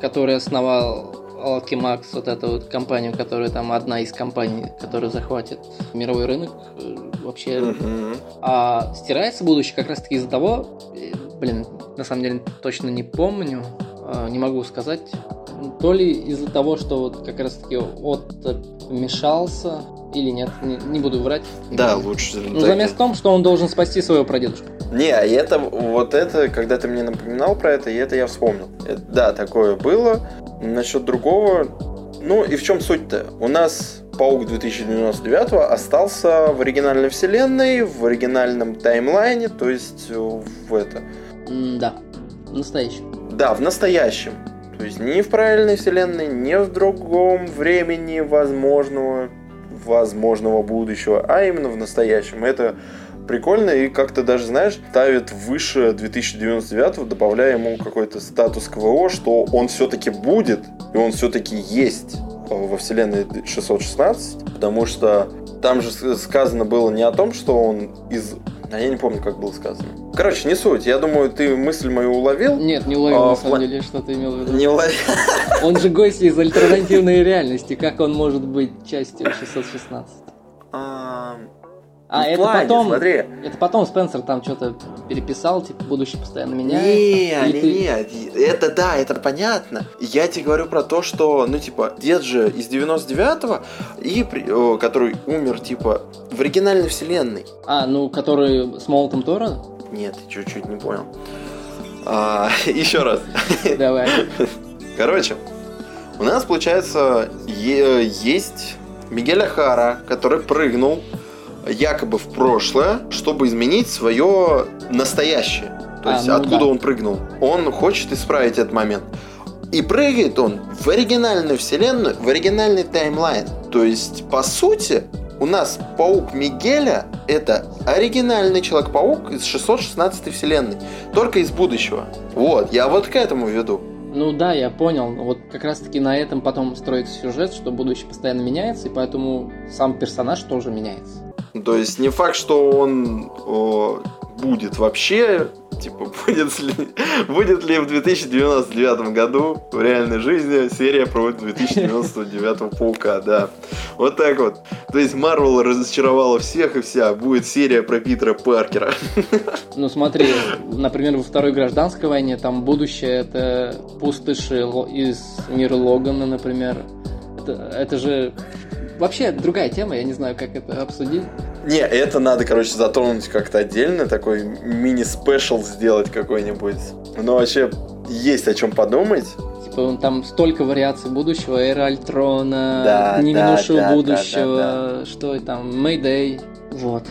который основал Alchemax, вот эту вот компанию, которая там одна из компаний, которая захватит мировой рынок э, вообще. Мгм. А стирается будущее как раз-таки из-за того, э, блин, на самом деле точно не помню, э, не могу сказать, то ли из-за того, что вот как раз-таки Отто вмешался, или нет, не, не буду врать. не Да, лучше. Ну, так замес в том, что он должен спасти своего прадедушку. Не, а это, вот это, когда ты мне напоминал про это, и это я вспомнил. Это- да, такое было. Насчет другого, ну и в чем суть-то? У нас Паук 2099 остался в оригинальной вселенной, в оригинальном таймлайне, то есть э, в это. Да, настоящий. Да, в настоящем. То есть не в правильной вселенной, не в другом времени возможного, возможного будущего, а именно в настоящем. Это прикольно и как-то даже, знаешь, ставит выше 2099, добавляя ему какой-то статус КВО, что он все-таки будет, и он все-таки есть во вселенной 616, потому что там же сказано было не о том, что он из... А я не помню, как было сказано. Короче, не суть. Я думаю, ты мысль мою уловил. Нет, не уловил А, на самом пла- деле, что ты имел в виду. Не уловил. Он же гость из альтернативной реальности, как он может быть частью 616? А, это плане, потом, Смотри. это потом Спенсер там что-то переписал, типа будущее постоянно меняется. Не, не, ты- нет, это да, это понятно. Я тебе говорю про то, что, ну, типа, дед же из 99-го, и, о, который умер, типа, в оригинальной вселенной. А, ну, который с молотом Тора? Нет, чуть-чуть не понял. А, еще раз. Давай. Короче, у нас, получается, есть Мигель Ахара, который прыгнул якобы в прошлое, чтобы изменить свое настоящее. То А, есть, ну откуда да. он прыгнул. Он хочет исправить этот момент. И прыгает он в оригинальную вселенную, в оригинальный таймлайн. То есть, по сути, у нас паук Мигеля это оригинальный Человек-паук из 616 вселенной. Только из будущего. Вот, я вот к этому веду. Ну да, я понял. Вот как раз таки на этом потом строится сюжет, что будущее постоянно меняется, и поэтому сам персонаж тоже меняется. То есть не факт, что он о, будет вообще, типа, будет ли, будет ли в 2099 году в реальной жизни серия про 2099 паука, да. Вот так вот. То есть Марвел разочаровала всех и вся. Будет серия про Питера Паркера. Ну смотри, например, во второй гражданской войне там будущее это пустоши Ло- из мира Логана, например. Это, это же вообще другая тема, я не знаю, как это обсудить. Не, это надо, короче, затронуть как-то отдельно, такой мини-спешл сделать какой-нибудь. Но вообще есть о чем подумать. Типа там столько вариаций будущего, Эра Альтрона, Да, Не да, минувшего да, да, будущего, что там, Мэйдэй. Вот.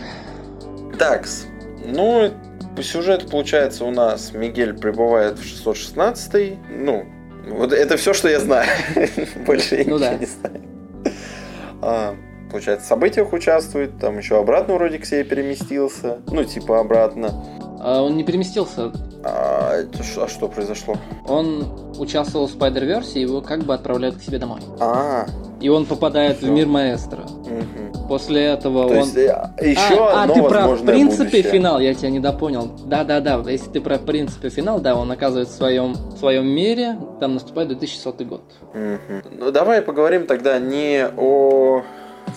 Такс. Ну, по сюжету, получается, у нас Мигель прибывает в 616 Ну, вот это все, что я знаю. Больше я Ну ничего да. не знаю. А, получается, в событиях участвует, там еще обратно вроде к себе переместился, ну, типа обратно. А он не переместился. А, это а что произошло? Он участвовал в Spider-Verse, и его как бы отправляют к себе домой. А, И он попадает в Всё. мир маэстро. мгм. После этого То он... есть э, еще а, одно а, ты про в принципе будущее. финал, я тебя недопонял. Да-да-да, если ты про в принципе финал, да, он оказывается в своем, в своем мире, там наступает 2100 год. Мгм. Ну давай поговорим тогда не о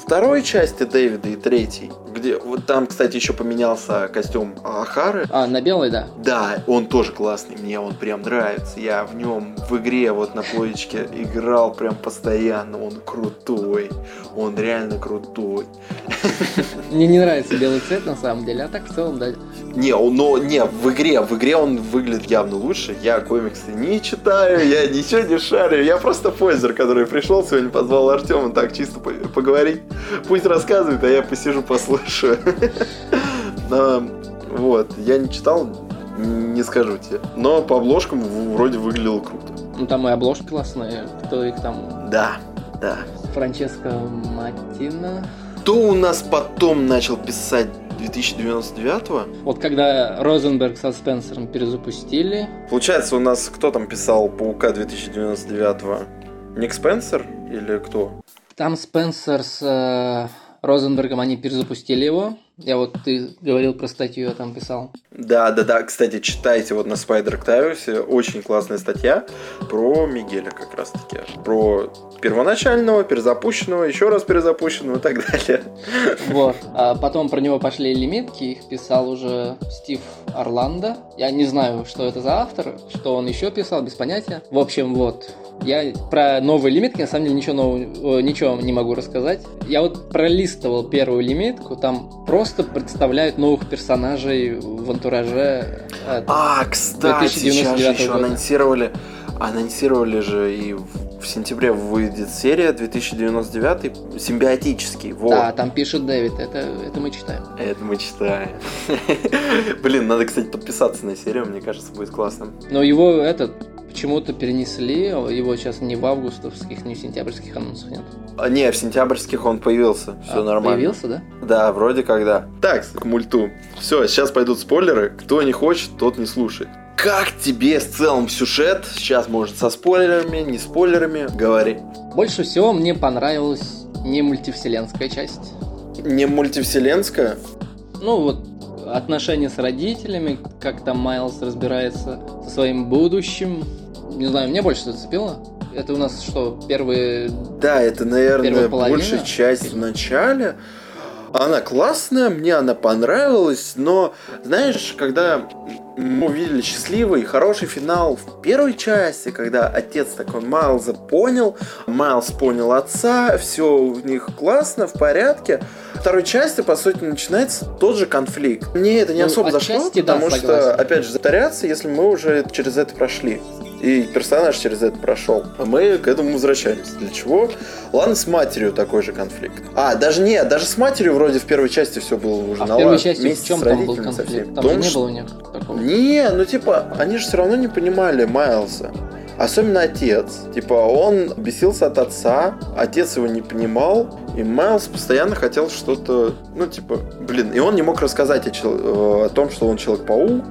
второй части Дэвида и третьей, где вот там, кстати, еще поменялся костюм Ахары. А, на белый, да. Да, он тоже классный, мне он прям нравится. Я в нем в игре вот на плоечке играл прям постоянно. Он крутой, он реально крутой. Мне не нравится белый цвет на самом деле, а так в целом, да. Не, он, но не, в игре, в игре он выглядит явно лучше. Я комиксы не читаю, я ничего не шарю. Я просто пользер, который пришел сегодня, позвал Артема так чисто по- поговорить. Пусть рассказывает, а я посижу, послушаю. Но, вот, я не читал, не скажу тебе. Но по обложкам вроде выглядело круто. Ну там и обложки классные, кто их там... Да, да. Франческо Матина. Кто у нас потом начал писать 2099-го? Вот когда Розенберг со Спенсером перезапустили, Получается, у нас кто там писал Паука 2099-го? Ник Спенсер или кто? там Спенсер с э, Розенбергом, они перезапустили его. Я вот, ты говорил про статью, я там писал. Да, да, да. Кстати, читайте вот на Spider Octavius. Очень классная статья про Мигеля как раз таки. Про первоначального, перезапущенного, еще раз перезапущенного и так далее. Вот. А потом про него пошли лимитки, их писал уже Стив Орландо. Я не знаю, что это за автор, что он еще писал, без понятия. В общем, вот. Я про новые лимитки, на самом деле, ничего нового, ничего не могу рассказать. Я вот пролистывал первую лимитку, там просто представляют новых персонажей в антураже. э, А, кстати, сейчас же 2099 еще года. анонсировали, анонсировали же и в, сентябре выйдет серия 2099 симбиотический. Вот. Да, там пишет Дэвид, это, это мы читаем. Это мы читаем. Блин, надо, кстати, подписаться на серию, мне кажется, будет классно. Но его этот почему-то перенесли, его сейчас не в августовских, не в сентябрьских анонсах нет. А, не, в сентябрьских он появился, все А, нормально. Появился, да? Да, вроде как да. Так, к мульту. Все, сейчас пойдут спойлеры. Кто не хочет, тот не слушает. Как тебе в целом сюжет? Сейчас, может, со спойлерами, не спойлерами. Говори. Больше всего мне понравилась не мультивселенская часть. Не мультивселенская? Ну вот отношения с родителями, как там Майлз разбирается со своим будущим. Не знаю, мне больше зацепило. Это у нас что, первые... Да, это, наверное, большая часть в начале. Она классная, мне она понравилась, но, знаешь, когда мы увидели счастливый и хороший финал в первой части, когда отец такой Майлза понял, Майлз понял отца, все у них классно, в порядке. В второй части, по сути, начинается тот же конфликт. Мне это не Ну, особо зашло, отчасти да, потому что, согласен. опять же, затаряться, если мы уже через это прошли. И персонаж через это прошел. А мы к этому возвращаемся. Для чего? Ладно, с матерью такой же конфликт. А, даже нет, даже с матерью вроде в первой части все было уже А в налажено. первой части в чем там был конфликт? Там В же том, не было у них такого. Не, ну типа, они же все равно не понимали Майлза. Особенно отец. Типа, он бесился от отца, отец его не понимал, и Майлз постоянно хотел что-то, ну, типа, блин, и он не мог рассказать о, чел- о том, что он Человек-паук,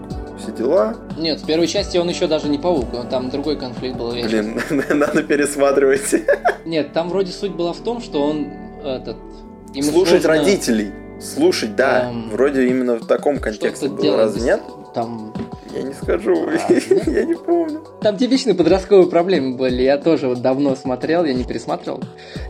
все дела. Нет, в первой части он еще даже не паук, там другой конфликт был. Блин, надо пересматривать. Нет, там вроде суть была в том, что он этот. Слушать сложно родителей. Слушать, да. Эм, Вроде именно в таком контексте было. делать Разве нет? Там, Я не скажу. А? Я не помню. там типичные подростковые проблемы были. Я тоже вот давно смотрел, я не пересматривал.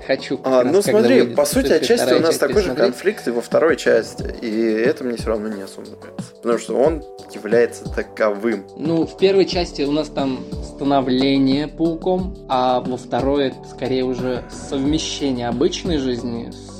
Хочу. А, ну смотри, по сути, отчасти у нас такой же конфликт и во второй части. И это мне все равно не особо нравится. Потому что он является таковым. Ну, в первой части у нас там становление пауком, а во второй это скорее уже совмещение обычной жизни с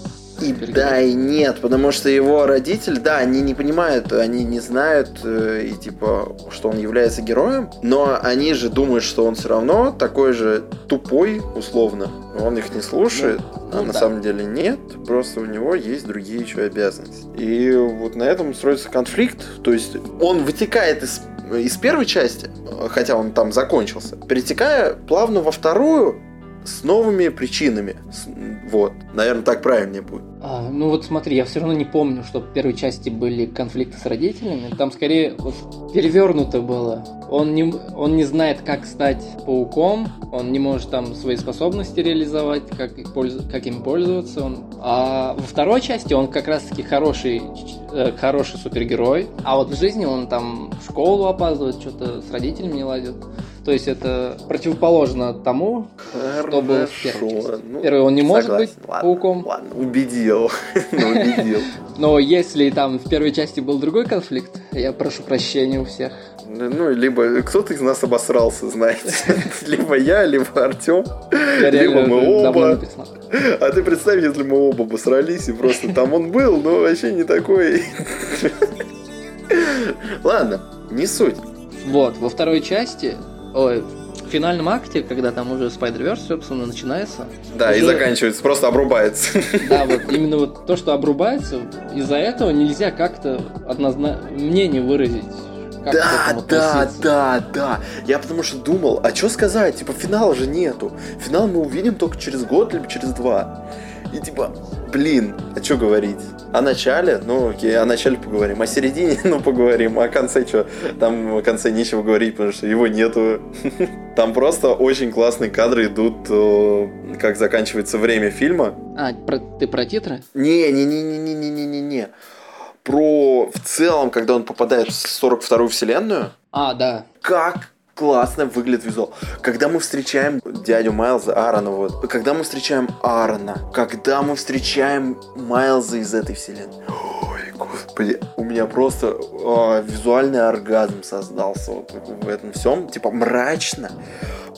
И да, и нет, потому что его родитель, да, они не понимают, они не знают, э, и типа, что он является героем, но они же думают, что он все равно такой же тупой, условно. Он их не слушает, Ну, а ну на да. самом деле нет, просто у него есть другие еще обязанности. И вот на этом строится конфликт, то есть он вытекает из, из первой части, хотя он там закончился, перетекая плавно во вторую, с новыми причинами. С- Вот, наверное, так правильнее будет. А, ну вот смотри, я все равно не помню, что в первой части были конфликты с родителями. Там скорее вот перевернуто было. Он не, он не знает, как стать пауком, он не может там свои способности реализовать, как, их польз- как им пользоваться. Он... А во второй части он как раз-таки хороший, э, хороший супергерой, а вот в жизни он там в школу опаздывает, что-то с родителями не ладит. То есть это противоположно тому, что было в первой Хорошо, части. ну, Первый, он не может согласен. быть Ладно, пауком. Ладно, убедил. Ну, убедил. Но если там в первой части был другой конфликт, я прошу прощения у всех. Ну, либо кто-то из нас обосрался, знаете. Либо я, либо Артем. Либо мы оба. А ты представь, если мы оба обосрались, и просто там он был, но вообще не такой. Ладно, не суть. Вот, во второй части, ой, финальном акте, когда там уже Spider-Verse, собственно, начинается. Да, и уже- заканчивается, просто обрубается. Да, вот именно вот то, что обрубается, из-за этого нельзя как-то однозначно мнение выразить. Как Да, да, да, да. Я потому что думал, а что сказать? Типа, финала же нету. Финал мы увидим только через год, либо через два. И типа, блин, а что говорить? О начале? Ну, окей, о начале поговорим. О середине? Ну, поговорим. О конце что? Там о конце нечего говорить, потому что его нету. Там просто очень классные кадры идут, э, как заканчивается время фильма. А, про- ты про титры? Не-не-не-не-не-не-не-не. Про в целом, когда он попадает в 42-ю вселенную, А, да. как классно выглядит визуал. Когда мы встречаем дядю Майлза, Аарона, вот. Когда мы встречаем Аарона. Когда мы встречаем Майлза из этой вселенной. Ой, господи, у меня просто а, визуальный оргазм создался вот в этом всем. Типа мрачно.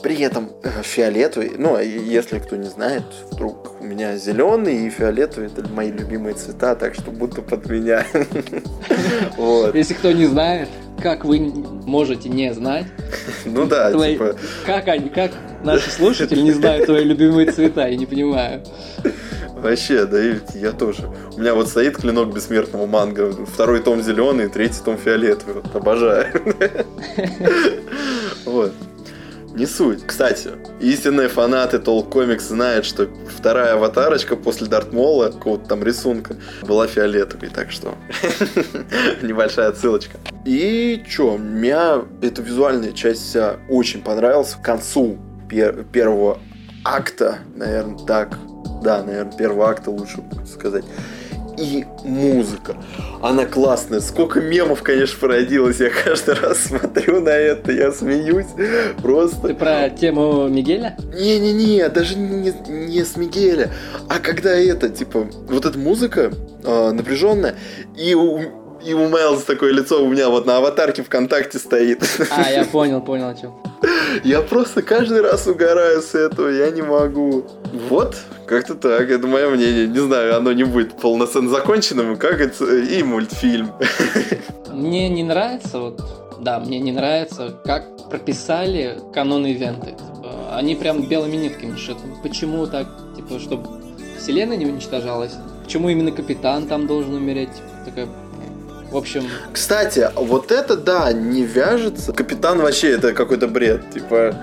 При этом э, фиолетовый, ну, если кто не знает, вдруг у меня зеленый и фиолетовый это мои любимые цвета, так что будто под меня. Если кто не знает, как вы можете не знать, Ну да, Твои- типа, как они, как наши слушатели не знают твои любимые цвета, я не понимаю. Вообще, да и я тоже. У меня вот стоит клинок бессмертного манга. Второй том зеленый, третий том фиолетовый. Вот, обожаю. Вот. Не суть. Кстати, истинные фанаты Толк Комикс знают, что вторая аватарочка после Дартмола, какого-то там рисунка, была фиолетовой, так что небольшая отсылочка. И чё, меня эта визуальная часть вся очень понравилась. К концу пер- первого акта, наверное, так, да, наверное, первого акта лучше сказать. И музыка. Она классная. Сколько мемов, конечно, породилось. Я каждый раз смотрю на это, я смеюсь. Просто... Ты про тему Мигеля? Не-не-не, даже не, не с Мигеля, а когда это, типа, вот эта музыка напряженная, и у, и у Майлза такое лицо у меня вот на аватарке ВКонтакте стоит. А, я понял, понял, о чем. Я просто каждый раз угораю с этого, я не могу. Вот, как-то так, это мое мнение. Не знаю, оно не будет полноценно законченным, как это и мультфильм. Мне не нравится, вот, да, мне не нравится, как прописали канон ивенты. Типа, они прям белыми нитками шиты. Почему так, типа, чтобы вселенная не уничтожалась? Почему именно капитан там должен умереть? Типа, такая... В общем, Кстати, вот это, да, не вяжется. Капитан вообще это какой-то бред. Типа,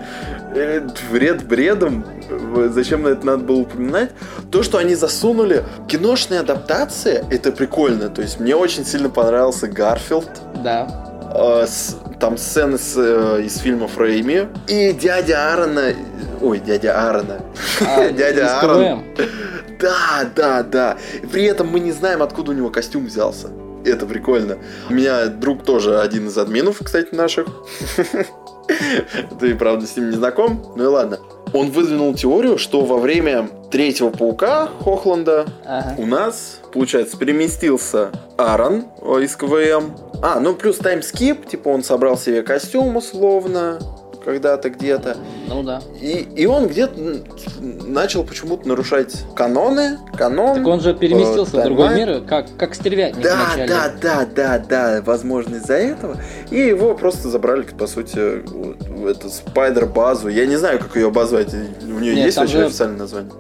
э, бред бредом. Э, Зачем на это надо было упоминать? То, что они засунули киношные адаптации, это прикольно. То есть мне очень сильно понравился Гарфилд. да. Э, с- там сцены с, э, из фильма Фрейми. И дядя Аарона... Ой, дядя Аарона. А, Дядя Аарон. Да, да, да. При этом мы не знаем, откуда у него костюм взялся. Это прикольно. У меня друг тоже один из админов, кстати, наших. Ты, правда, с ним не знаком. Ну и ладно. Он выдвинул теорию, что во время третьего паука Хохланда Ага. у нас, получается, переместился Аарон из КВМ. А, ну плюс таймскип, типа он собрал себе костюм условно, когда-то где-то. Ну да. И, и он где-то начал почему-то нарушать каноны, канон. Так он же переместился э, в другой мир, как, как стервятник Да, вначале. да, да, да, да, возможно из-за этого. И его просто забрали, по сути, в эту спайдер-базу. Я не знаю, как ее обозвать. У нее Нет, есть вообще же- официальное название?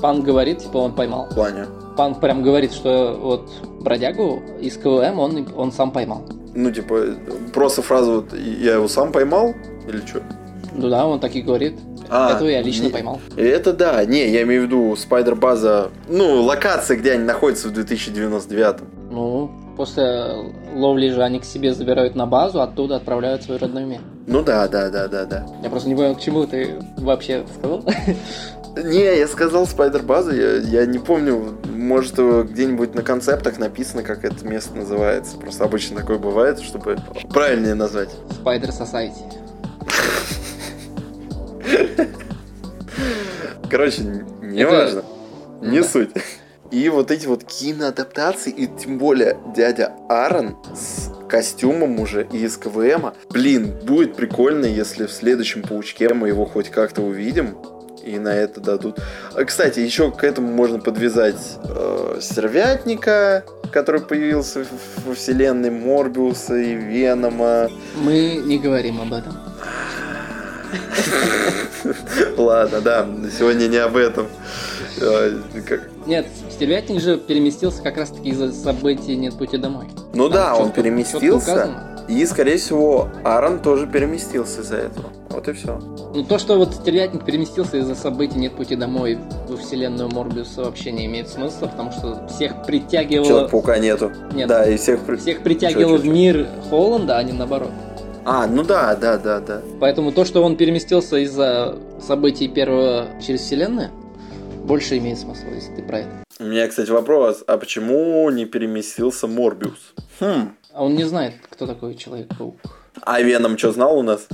Пан говорит, типа, он поймал. В плане. Пан прям говорит, что вот бродягу из КВМ он, он сам поймал. Ну, типа, просто фразу вот «я его сам поймал» или что? Ну да, он так и говорит. А, Этого я лично не- поймал. Это да, не, я имею в виду Спайдер База, ну, локация, где они находятся в 2099. Ну, после ловли же они к себе забирают на базу, оттуда отправляют в свой родной мир. Ну да, да, да, да, да. Я просто не понял, к чему ты вообще сказал. Не, я сказал Спайдер База, я, я не помню, может где-нибудь на концептах написано, как это место называется. Просто обычно такое бывает, чтобы правильнее назвать. Spider Society. Короче, не Это- важно. Не Да. суть. И вот эти вот киноадаптации, и тем более дядя Аарон с костюмом уже и из КВМа. Блин, будет прикольно, если в следующем Паучке мы его хоть как-то увидим. И на это дадут. А, Кстати, еще к этому можно подвязать э, Сервятника, который появился в- во вселенной Морбиуса и Венома. Мы не говорим об этом. Ладно, да, сегодня не об этом. Э, Нет, Стервятник же переместился как раз таки из-за событий «Нет пути домой». Ну Там да, он переместился. И, скорее всего, Аарон тоже переместился из-за этого. Вот и все. Ну, то, что вот Стервятник переместился из-за событий «Нет пути домой» во вселенную Морбиуса вообще не имеет смысла, потому что всех притягивало... Человек-паука нету. Нет. Да, и всех... Всех притягивало Чё, чё, в мир Холланда, а не наоборот. А, ну да, да, да, да. Поэтому то, что он переместился из-за событий первого через вселенную, больше имеет смысл, если ты про это. У меня, кстати, вопрос. А почему не переместился Морбиус? Хм. А он не знает, кто такой Человек-паук. А Веном что знал у нас?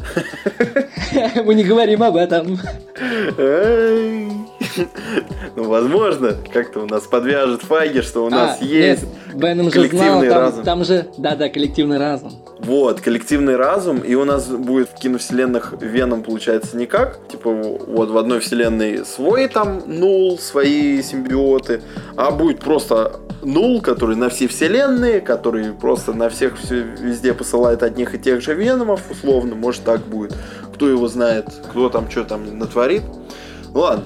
Мы не говорим об этом. Ну, возможно, как-то у нас подвяжет Файги, что у нас А, есть Беном же знал, разум. там же, да-да, коллективный разум. Вот, коллективный разум, и у нас будет в киновселенных Веном получается никак. Типа, вот в одной вселенной свой там нул, свои симбиоты, а будет просто нул, который на все вселенные, который просто на всех все, везде посылает одних и тех же Веномов, условно, может так будет. Кто его знает, кто там что там натворит. Ладно,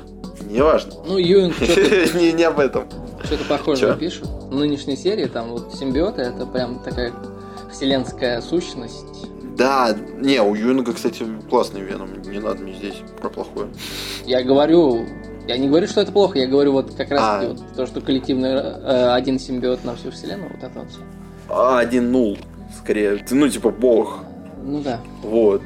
неважно. Ну, Юинг что-то не, не об этом. что-то похожее Чё? пишет. В нынешней серии там вот симбиоты, это прям такая вселенская сущность. Да, не, у Юинга, кстати, классный Веном, не надо мне здесь про плохое. Я говорю, я не говорю, что это плохо, я говорю вот как раз А. вот то, что коллективный э, один симбиот на всю вселенную, вот это вот все. А, один нул, скорее. Ну, типа, бог. Ну да. Вот.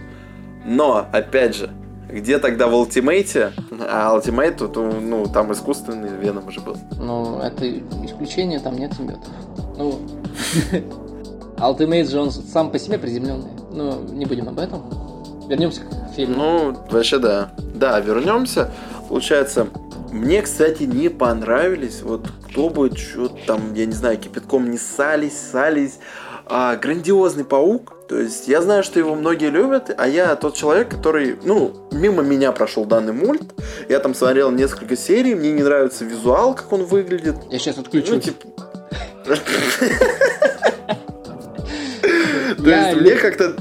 Но, опять же, где тогда в ультимейте? А ультимейт, тут, ну, там искусственный Веном уже был. Ну, это исключение, там нет симбиотов. Ну, Ultimate же он сам по себе приземленный. Ну, не будем об этом. Вернемся к фильму. Ну, вообще да. Да, вернемся. Получается, мне, кстати, не понравились. Вот кто бы что там, я не знаю, кипятком не сались, сались. А, грандиозный паук. То есть я знаю, что его многие любят, а я тот человек, который, ну, мимо меня прошел данный мульт. Я там смотрел несколько серий, мне не нравится визуал, как он выглядит. Я сейчас отключусь. Ну, типа... То есть мне как-то...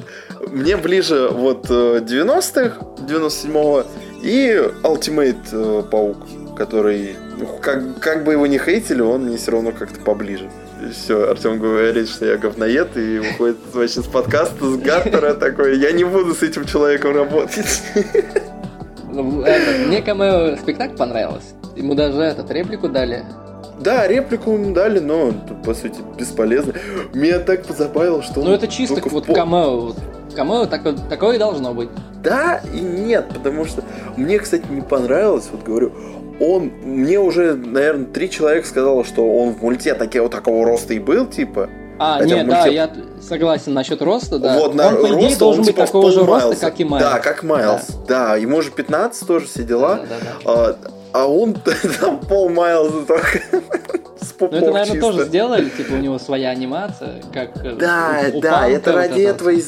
Мне ближе вот э, 90-х, 97-го и Ultimate э, Паук, который... ну, Как, как бы его не хейтили, он мне все равно как-то поближе. Все, Артем говорит, что я говноед, и уходит вообще с подкаста, с Гаттера такой, я не буду с этим человеком работать. Ну, это, Мне камео спектакль понравилось. Ему даже этот реплику дали. Да, реплику ему дали, но по сути, бесполезно. Меня так позабавило, что Ну это чисто вот пол- камео. Вот Камео такое, такое и должно быть. Да и нет, потому что мне, кстати, не понравилось, вот говорю, он, мне уже, наверное, три человека сказало, что он в мульте таки, вот такого роста и был, типа. А, Хотя нет, в да, мульте- я согласен насчет роста, да. Вот на он, по идее, роста должен он, быть типа, такого же роста, Майлза. как и Майлз. Да, как Майлз. Да. ему же 15 тоже все дела. Да, да, да. А, он там пол Майлза только Ну это, наверное, чисто. тоже сделали, типа у него своя анимация, как э, Да, у- у да, это ради этого и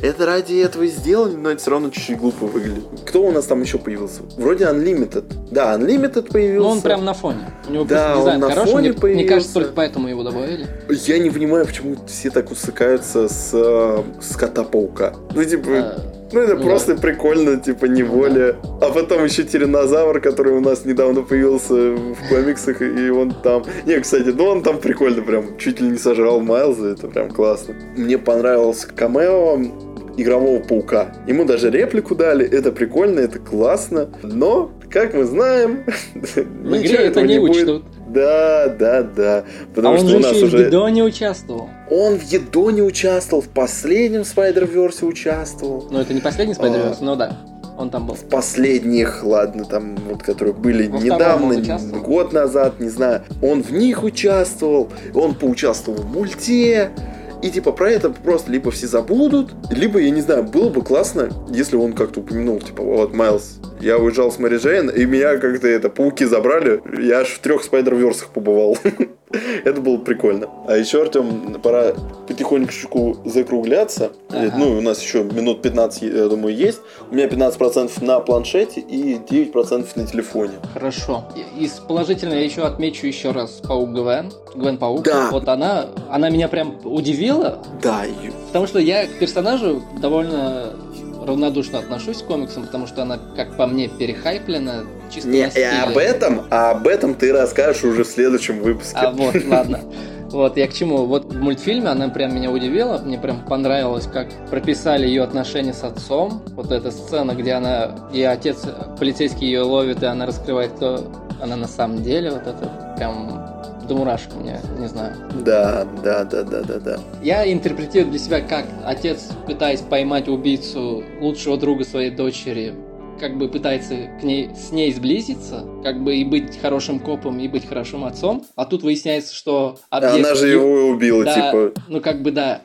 это ради этого и сделали, но это все равно чуть-чуть глупо выглядит. Кто у нас там еще появился? Вроде Unlimited. Да, Unlimited появился. Ну он прям на фоне. У него Да, просто дизайн он на хороший, фоне мне, мне кажется, появился. только поэтому его добавили. Я не понимаю, почему все так усыкаются с, э, с кота-паука. Ну, типа, А, ну это ну просто прикольно, типа, неволя. А потом еще тиранозавр, который у нас недавно появился в комиксах, и он там... Не, кстати, ну он там прикольно прям, чуть ли не сожрал Майлза, это прям классно. Мне понравился камео игрового паука. Ему даже реплику дали, это прикольно, это классно, но, как мы знаем, в игре это не учтут. Да, да, да. Потому а что он у нас еще уже... в Едо не участвовал. Он в Едо не участвовал, в последнем Spider-Verse участвовал. Ну, это не последний Spider-Verse, а... но да. Он там был. В последних, ладно, там, вот, которые были Во недавно, год назад, не знаю. Он в них участвовал, он поучаствовал в мульте. И типа про это просто либо все забудут, либо, я не знаю, было бы классно, если он как-то упомянул, типа, вот, Майлз, я уезжал с Мэри Джейн, и меня как-то это пауки забрали. Я аж в трех спайдер-версах побывал. Это было прикольно. А еще, Артем, пора потихонечку закругляться. Ага. Ну, у нас еще минут 15, я думаю, есть. У меня 15% на планшете и 9% на телефоне. Хорошо. Из положительного я еще отмечу еще раз Паук Гвен. Гвен Паук. Да. Вот она, она меня прям удивила. Да. Потому что я к персонажу довольно равнодушно отношусь к комиксам, потому что она, как по мне, перехайплена чисто Не, и об этом, а об этом ты расскажешь уже в следующем выпуске. А вот, ладно. Вот, я к чему? Вот в мультфильме она прям меня удивила, мне прям понравилось, как прописали ее отношения с отцом. Вот эта сцена, где она, и отец полицейский ее ловит, и она раскрывает, кто она на самом деле. Вот это прям до мурашек мне, не знаю. Да, да, да, да, да, да. Я интерпретирую для себя, как отец, пытаясь поймать убийцу лучшего друга своей дочери, как бы пытается к ней, с ней сблизиться, как бы и быть хорошим копом, и быть хорошим отцом, а тут выясняется, что объект... Она же его убила, да, типа... Ну, как бы, да.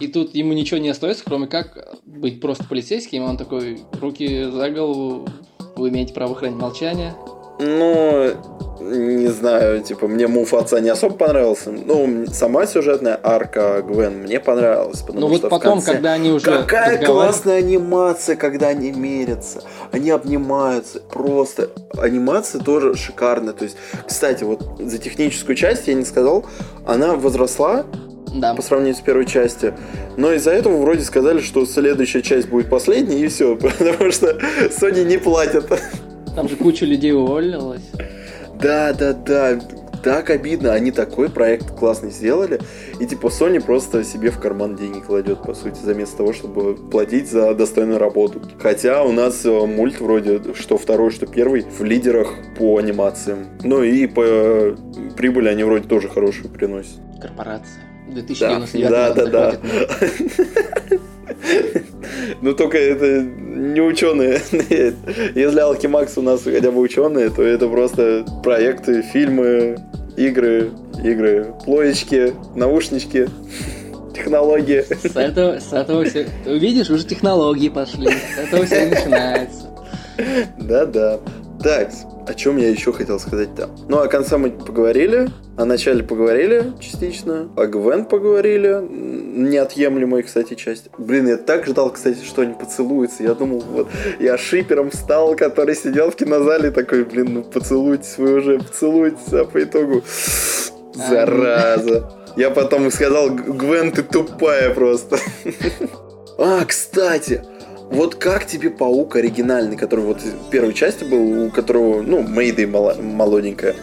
И тут ему ничего не остается, кроме как быть просто полицейским. Он такой, руки за голову, вы имеете право хранить молчание. Ну, не знаю, типа, мне мув отца не особо понравился. Ну, сама сюжетная арка Гвен мне понравилась. Потому ну что вот потом, конце... когда они уже Какая классная анимация, когда они мерятся. Они обнимаются. Просто анимация тоже шикарная. То есть, кстати, вот за техническую часть я не сказал, она возросла да. по сравнению с первой частью. Но из-за этого вроде сказали, что следующая часть будет последней, и все. Потому что Sony не платят. Там же куча людей уволилась. Да, да, да. Так обидно. Они такой проект классный сделали. И типа Sony просто себе в карман деньги кладет, по сути, заместо того, чтобы платить за достойную работу. Хотя у нас э, мульт вроде, что второй, что первый, в лидерах по анимациям. Ну и по прибыли они вроде тоже хорошую приносят. Корпорация. 2099 да, да, да, да. Ну только это не ученые. Если Алхимакс у нас хотя бы ученые, то это просто проекты, фильмы, игры, игры, плоечки, наушнички, технологии. С этого, с этого все... Видишь, уже технологии пошли. С этого все начинается. Да-да. Так, о чем я еще хотел сказать-то? Ну, о конце мы поговорили, о начале поговорили частично, о Гвен поговорили, неотъемлемая, кстати, часть. Блин, я так ждал, кстати, что они поцелуются. Я думал, вот, я шипером встал, который сидел в кинозале, такой, блин, ну поцелуйтесь вы уже, поцелуйтесь, а по итогу, зараза. Я потом сказал, Гвен, ты тупая просто. А, кстати, вот как тебе паук оригинальный, который вот в первой части был, у которого, ну, Мэйдэй молоденькая?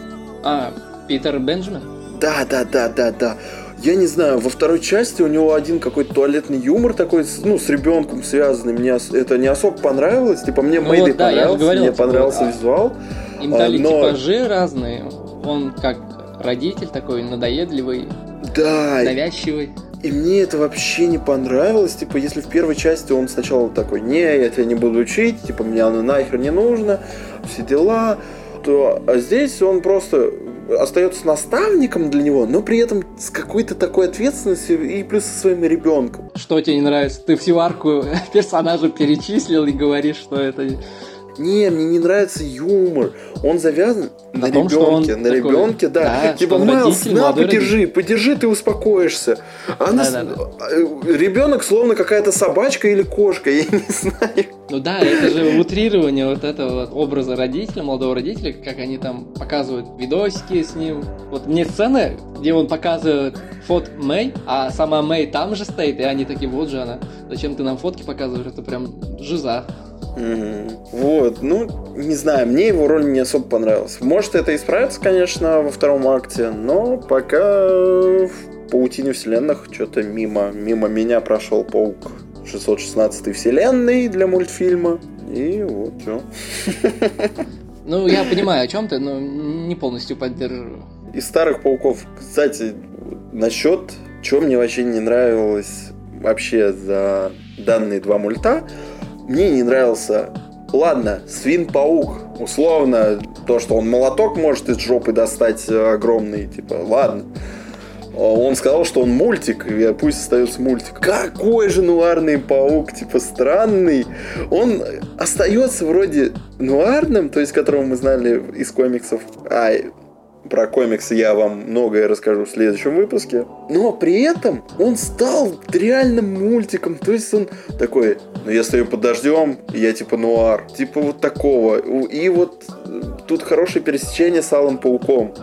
А, Питер Бенджамин? Да, да, да, да, да. Я не знаю, во второй части у него один какой-то туалетный юмор такой, ну, с ребенком связанный. Мне это не особо понравилось. Типа, мне ну, Мэйдэй вот, да, понравился, говорил, мне типа, понравился а, визуал. Им дали а, но... типажи разные. Он как родитель такой надоедливый, да. навязчивый. И мне это вообще не понравилось. Типа, если в первой части он сначала такой, не, я тебя не буду учить, типа, мне оно нахер не нужно, все дела, то а здесь он просто остается наставником для него, но при этом с какой-то такой ответственностью и плюс со своим ребенком. Что тебе не нравится? Ты всю арку персонажа перечислил и говоришь, что это не, мне не нравится юмор. Он завязан на, на том, ребенке. на такой... ребенке, да. да типа, Майлз, на, подержи, родитель. подержи, ты успокоишься. Она... Да, да, да. Ребенок словно какая-то собачка или кошка, я не знаю. Ну да, это же утрирование вот этого образа родителя, молодого родителя, как они там показывают видосики с ним. Вот мне сцены, где он показывает фот Мэй, а сама Мэй там же стоит, и они такие, вот же она, зачем ты нам фотки показываешь, это прям жиза. Угу. Вот, ну, не знаю, мне его роль не особо понравилась. Может, это исправится, конечно, во втором акте, но пока в паутине вселенных что-то мимо, мимо меня прошел паук. 616 вселенной для мультфильма. И вот все. Ну, я понимаю, о чем ты, но не полностью поддерживаю. Из старых пауков, кстати, насчет, что мне вообще не нравилось вообще за данные два мульта, мне не нравился Ладно, свин-паук, условно, то, что он молоток может из жопы достать э, огромный, типа, ладно. Он сказал, что он мультик, и пусть остается мультик. Какой же нуарный паук, типа странный. Он остается вроде нуарным, то есть которого мы знали из комиксов. А, про комиксы я вам многое расскажу в следующем выпуске. Но при этом он стал реальным мультиком. То есть он такой, ну если подождем, я типа нуар. Типа вот такого. И вот э, тут хорошее пересечение с Алым Пауком.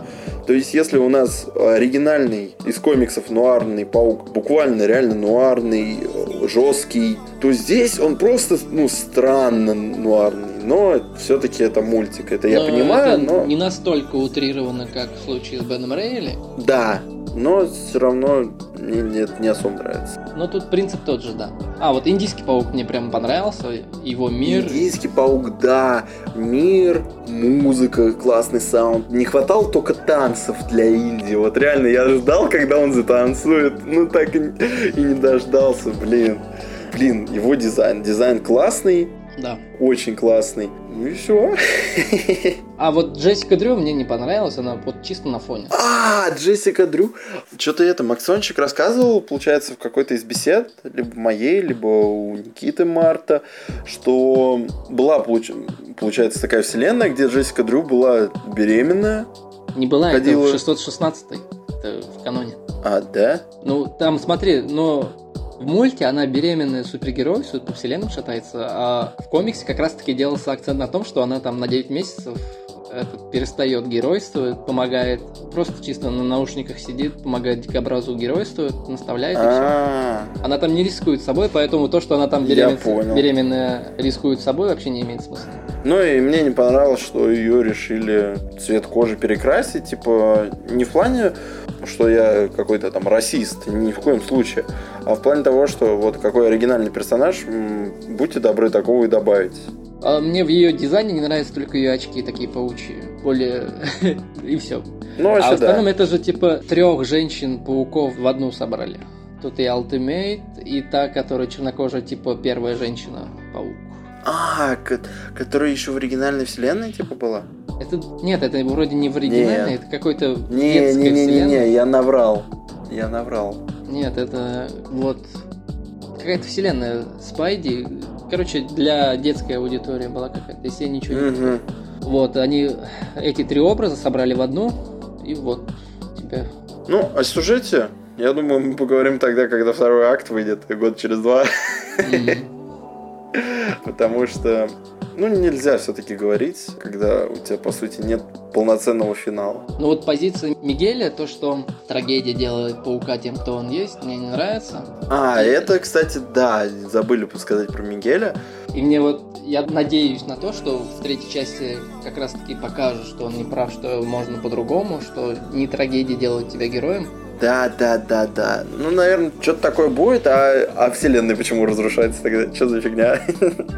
То есть, если у нас оригинальный из комиксов нуарный паук, буквально реально нуарный, э, жесткий, то здесь он просто, ну, странно нуарный. Но все-таки это мультик, это но я понимаю, это но... не настолько утрировано, как в случае с Беном Рейли. Да, но все равно мне нет, не особо нравится. Но тут принцип тот же, да. А, вот индийский паук мне прям понравился, его мир. Индийский паук, да, мир, музыка, классный саунд. Не хватало только танцев для Индии. Вот реально, я ждал, когда он затанцует, ну так и, и не дождался, блин. Блин, его дизайн, дизайн классный, да. Очень классный. Ну и все. А вот Джессика Дрю мне не понравилась, она вот чисто на фоне. А, Джессика Дрю. Что-то это Максончик рассказывал, получается, в какой-то из бесед, либо моей, либо у Никиты Марта, что была, получается, такая вселенная, где Джессика Дрю была беременная. Не была, ходила... это в 616 это в каноне. А, да? Ну, там, смотри, но в мульте она беременная супергерой, все по вселенным шатается, а в комиксе как раз-таки делался акцент на том, что она там на 9 месяцев этот, перестает геройствовать, помогает, просто чисто на наушниках сидит, помогает дикобразу геройствовать, наставляет и все. А. Она там не рискует собой, поэтому то, что она там беременная рискует собой, вообще не имеет смысла. Ну и мне не понравилось, что ее решили цвет кожи перекрасить, типа не в плане что я какой-то там расист, ни в коем случае, а в плане того, что вот какой оригинальный персонаж, будьте добры такого и добавить. А мне в ее дизайне не нравятся только ее очки такие паучьи, более и все. Ну, а в остальном да. это же типа трех женщин-пауков в одну собрали. Тут и Ultimate, и та, которая чернокожая, типа первая женщина-паук. А, которая еще в оригинальной вселенной типа была? Это нет, это вроде не в оригинальной, это какой-то не, не, не, не, не, я наврал, я наврал. Нет, это вот какая-то вселенная Спайди. Короче, для детской аудитории была какая-то, если я ничего не угу. Вот, они эти три образа собрали в одну, и вот тебе. Ну, о сюжете, я думаю, мы поговорим тогда, когда второй акт выйдет, год через два. Потому что, ну, нельзя все-таки говорить, когда у тебя, по сути, нет полноценного финала. Ну вот позиция Мигеля, то, что трагедия делает паука тем, кто он есть, мне не нравится. А, и... это, кстати, да, забыли сказать про Мигеля. И мне вот, я надеюсь на то, что в третьей части как раз-таки покажут, что он не прав, что можно по-другому, что не трагедия делает тебя героем, да, да, да, да. Ну, наверное, что-то такое будет, а, а вселенная почему разрушается тогда? Что за фигня?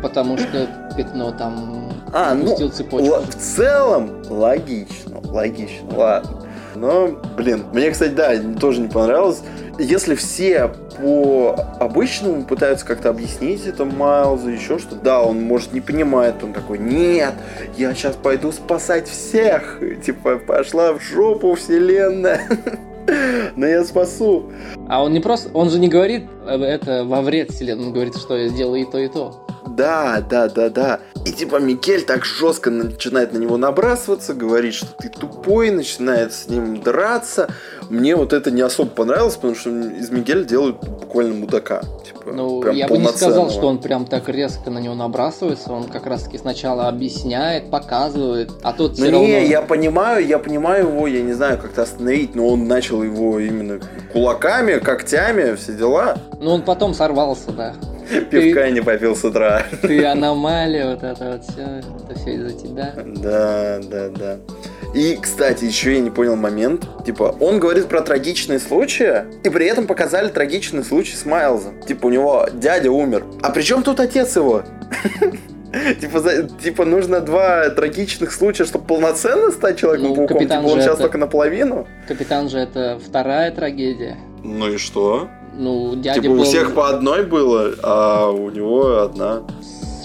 Потому что пятно там а, ну, цепочку. в целом логично, логично, ладно. Но, блин, мне, кстати, да, тоже не понравилось. Если все по обычному пытаются как-то объяснить это Майлзу, еще что да, он может не понимает, он такой, нет, я сейчас пойду спасать всех, типа, пошла в жопу вселенная. Но я спасу. А он не просто, он же не говорит э, это во вред вселенной, он говорит, что я сделаю и то, и то. Да, да, да, да. И типа Микель так жестко начинает на него набрасываться, говорит, что ты тупой, начинает с ним драться. Мне вот это не особо понравилось, потому что из Мигеля делают буквально мудака. Типа, ну, я бы не сказал, что он прям так резко на него набрасывается. Он как раз таки сначала объясняет, показывает, а тут ну, не, равно... я понимаю, я понимаю его, я не знаю, как-то остановить, но он начал его именно кулаками, когтями, все дела. Ну, он потом сорвался, да. Пивка ты, не попил с утра. Ты аномалия, вот это вот все, это все из-за тебя. Да, да, да. И, кстати, еще я не понял момент. Типа, он говорит про трагичные случаи, и при этом показали трагичный случай с Майлзом. Типа, у него дядя умер. А при чем тут отец его? Типа, за, типа, нужно два трагичных случая, чтобы полноценно стать Человеком-пауком? Ну, типа, он сейчас это... только наполовину? Капитан же это вторая трагедия. Ну и что? Ну, дядя Типа, был... у всех по одной было, а у него одна.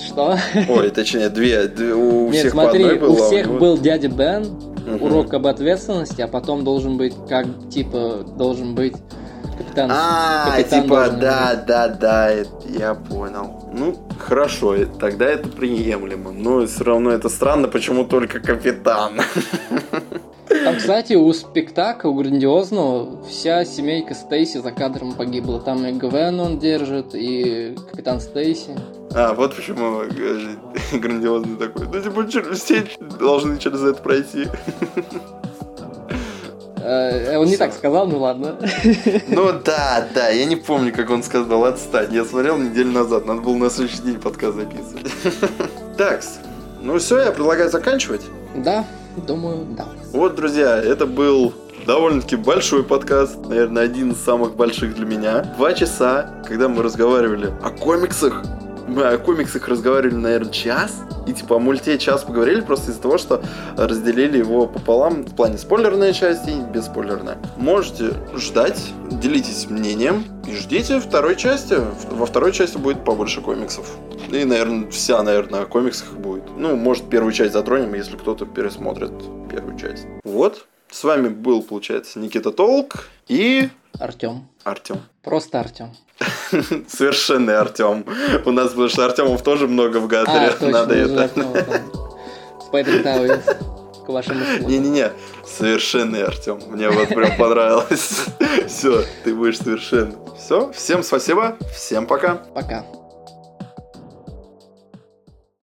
Что? Ой, точнее, две. У Нет, всех смотри, по одной было. у а всех него... был дядя Бен, Мгм. урок об ответственности, а потом должен быть, как, типа, должен быть капитан. А, капитан типа, да, да, да, это я понял. Ну, хорошо, э, тогда это приемлемо. Но все равно это странно, почему только капитан. Там, кстати, у спектакля, у грандиозного, вся семейка Стейси за кадром погибла. Там и Гвен он держит, и капитан Стейси. А, вот почему э, грандиозный такой. Ну, типа, все должны через это пройти. Э, Он не так сказал, ну ладно. Ну да, да, я не помню, как он сказал, отстань. Я смотрел неделю назад, надо было на следующий день подкаст записывать. Такс, ну все, я предлагаю заканчивать. Да, думаю, да. Вот, друзья, это был довольно-таки большой подкаст, наверное, один из самых больших для меня. Два часа, когда мы разговаривали о комиксах. Мы о комиксах разговаривали, наверное, час. И типа о мульте час поговорили просто из-за того, что разделили его пополам в плане спойлерная часть и бесспойлерная. Можете ждать, делитесь мнением и ждите второй части. Во второй части будет побольше комиксов. И, наверное, вся, наверное, о комиксах будет. Ну, может, первую часть затронем, если кто-то пересмотрит первую часть. Вот. С вами был, получается, Никита Толк и Артем. Артем. Просто Артем. Совершенный Артем. У нас, потому что Артемов тоже много в А, Гаторе. точно, Надо это. Тауис. К услугам. Не-не-не, совершенный Артем. Мне вот прям понравилось. Все, ты будешь совершенный. Все, всем спасибо, всем пока. Пока.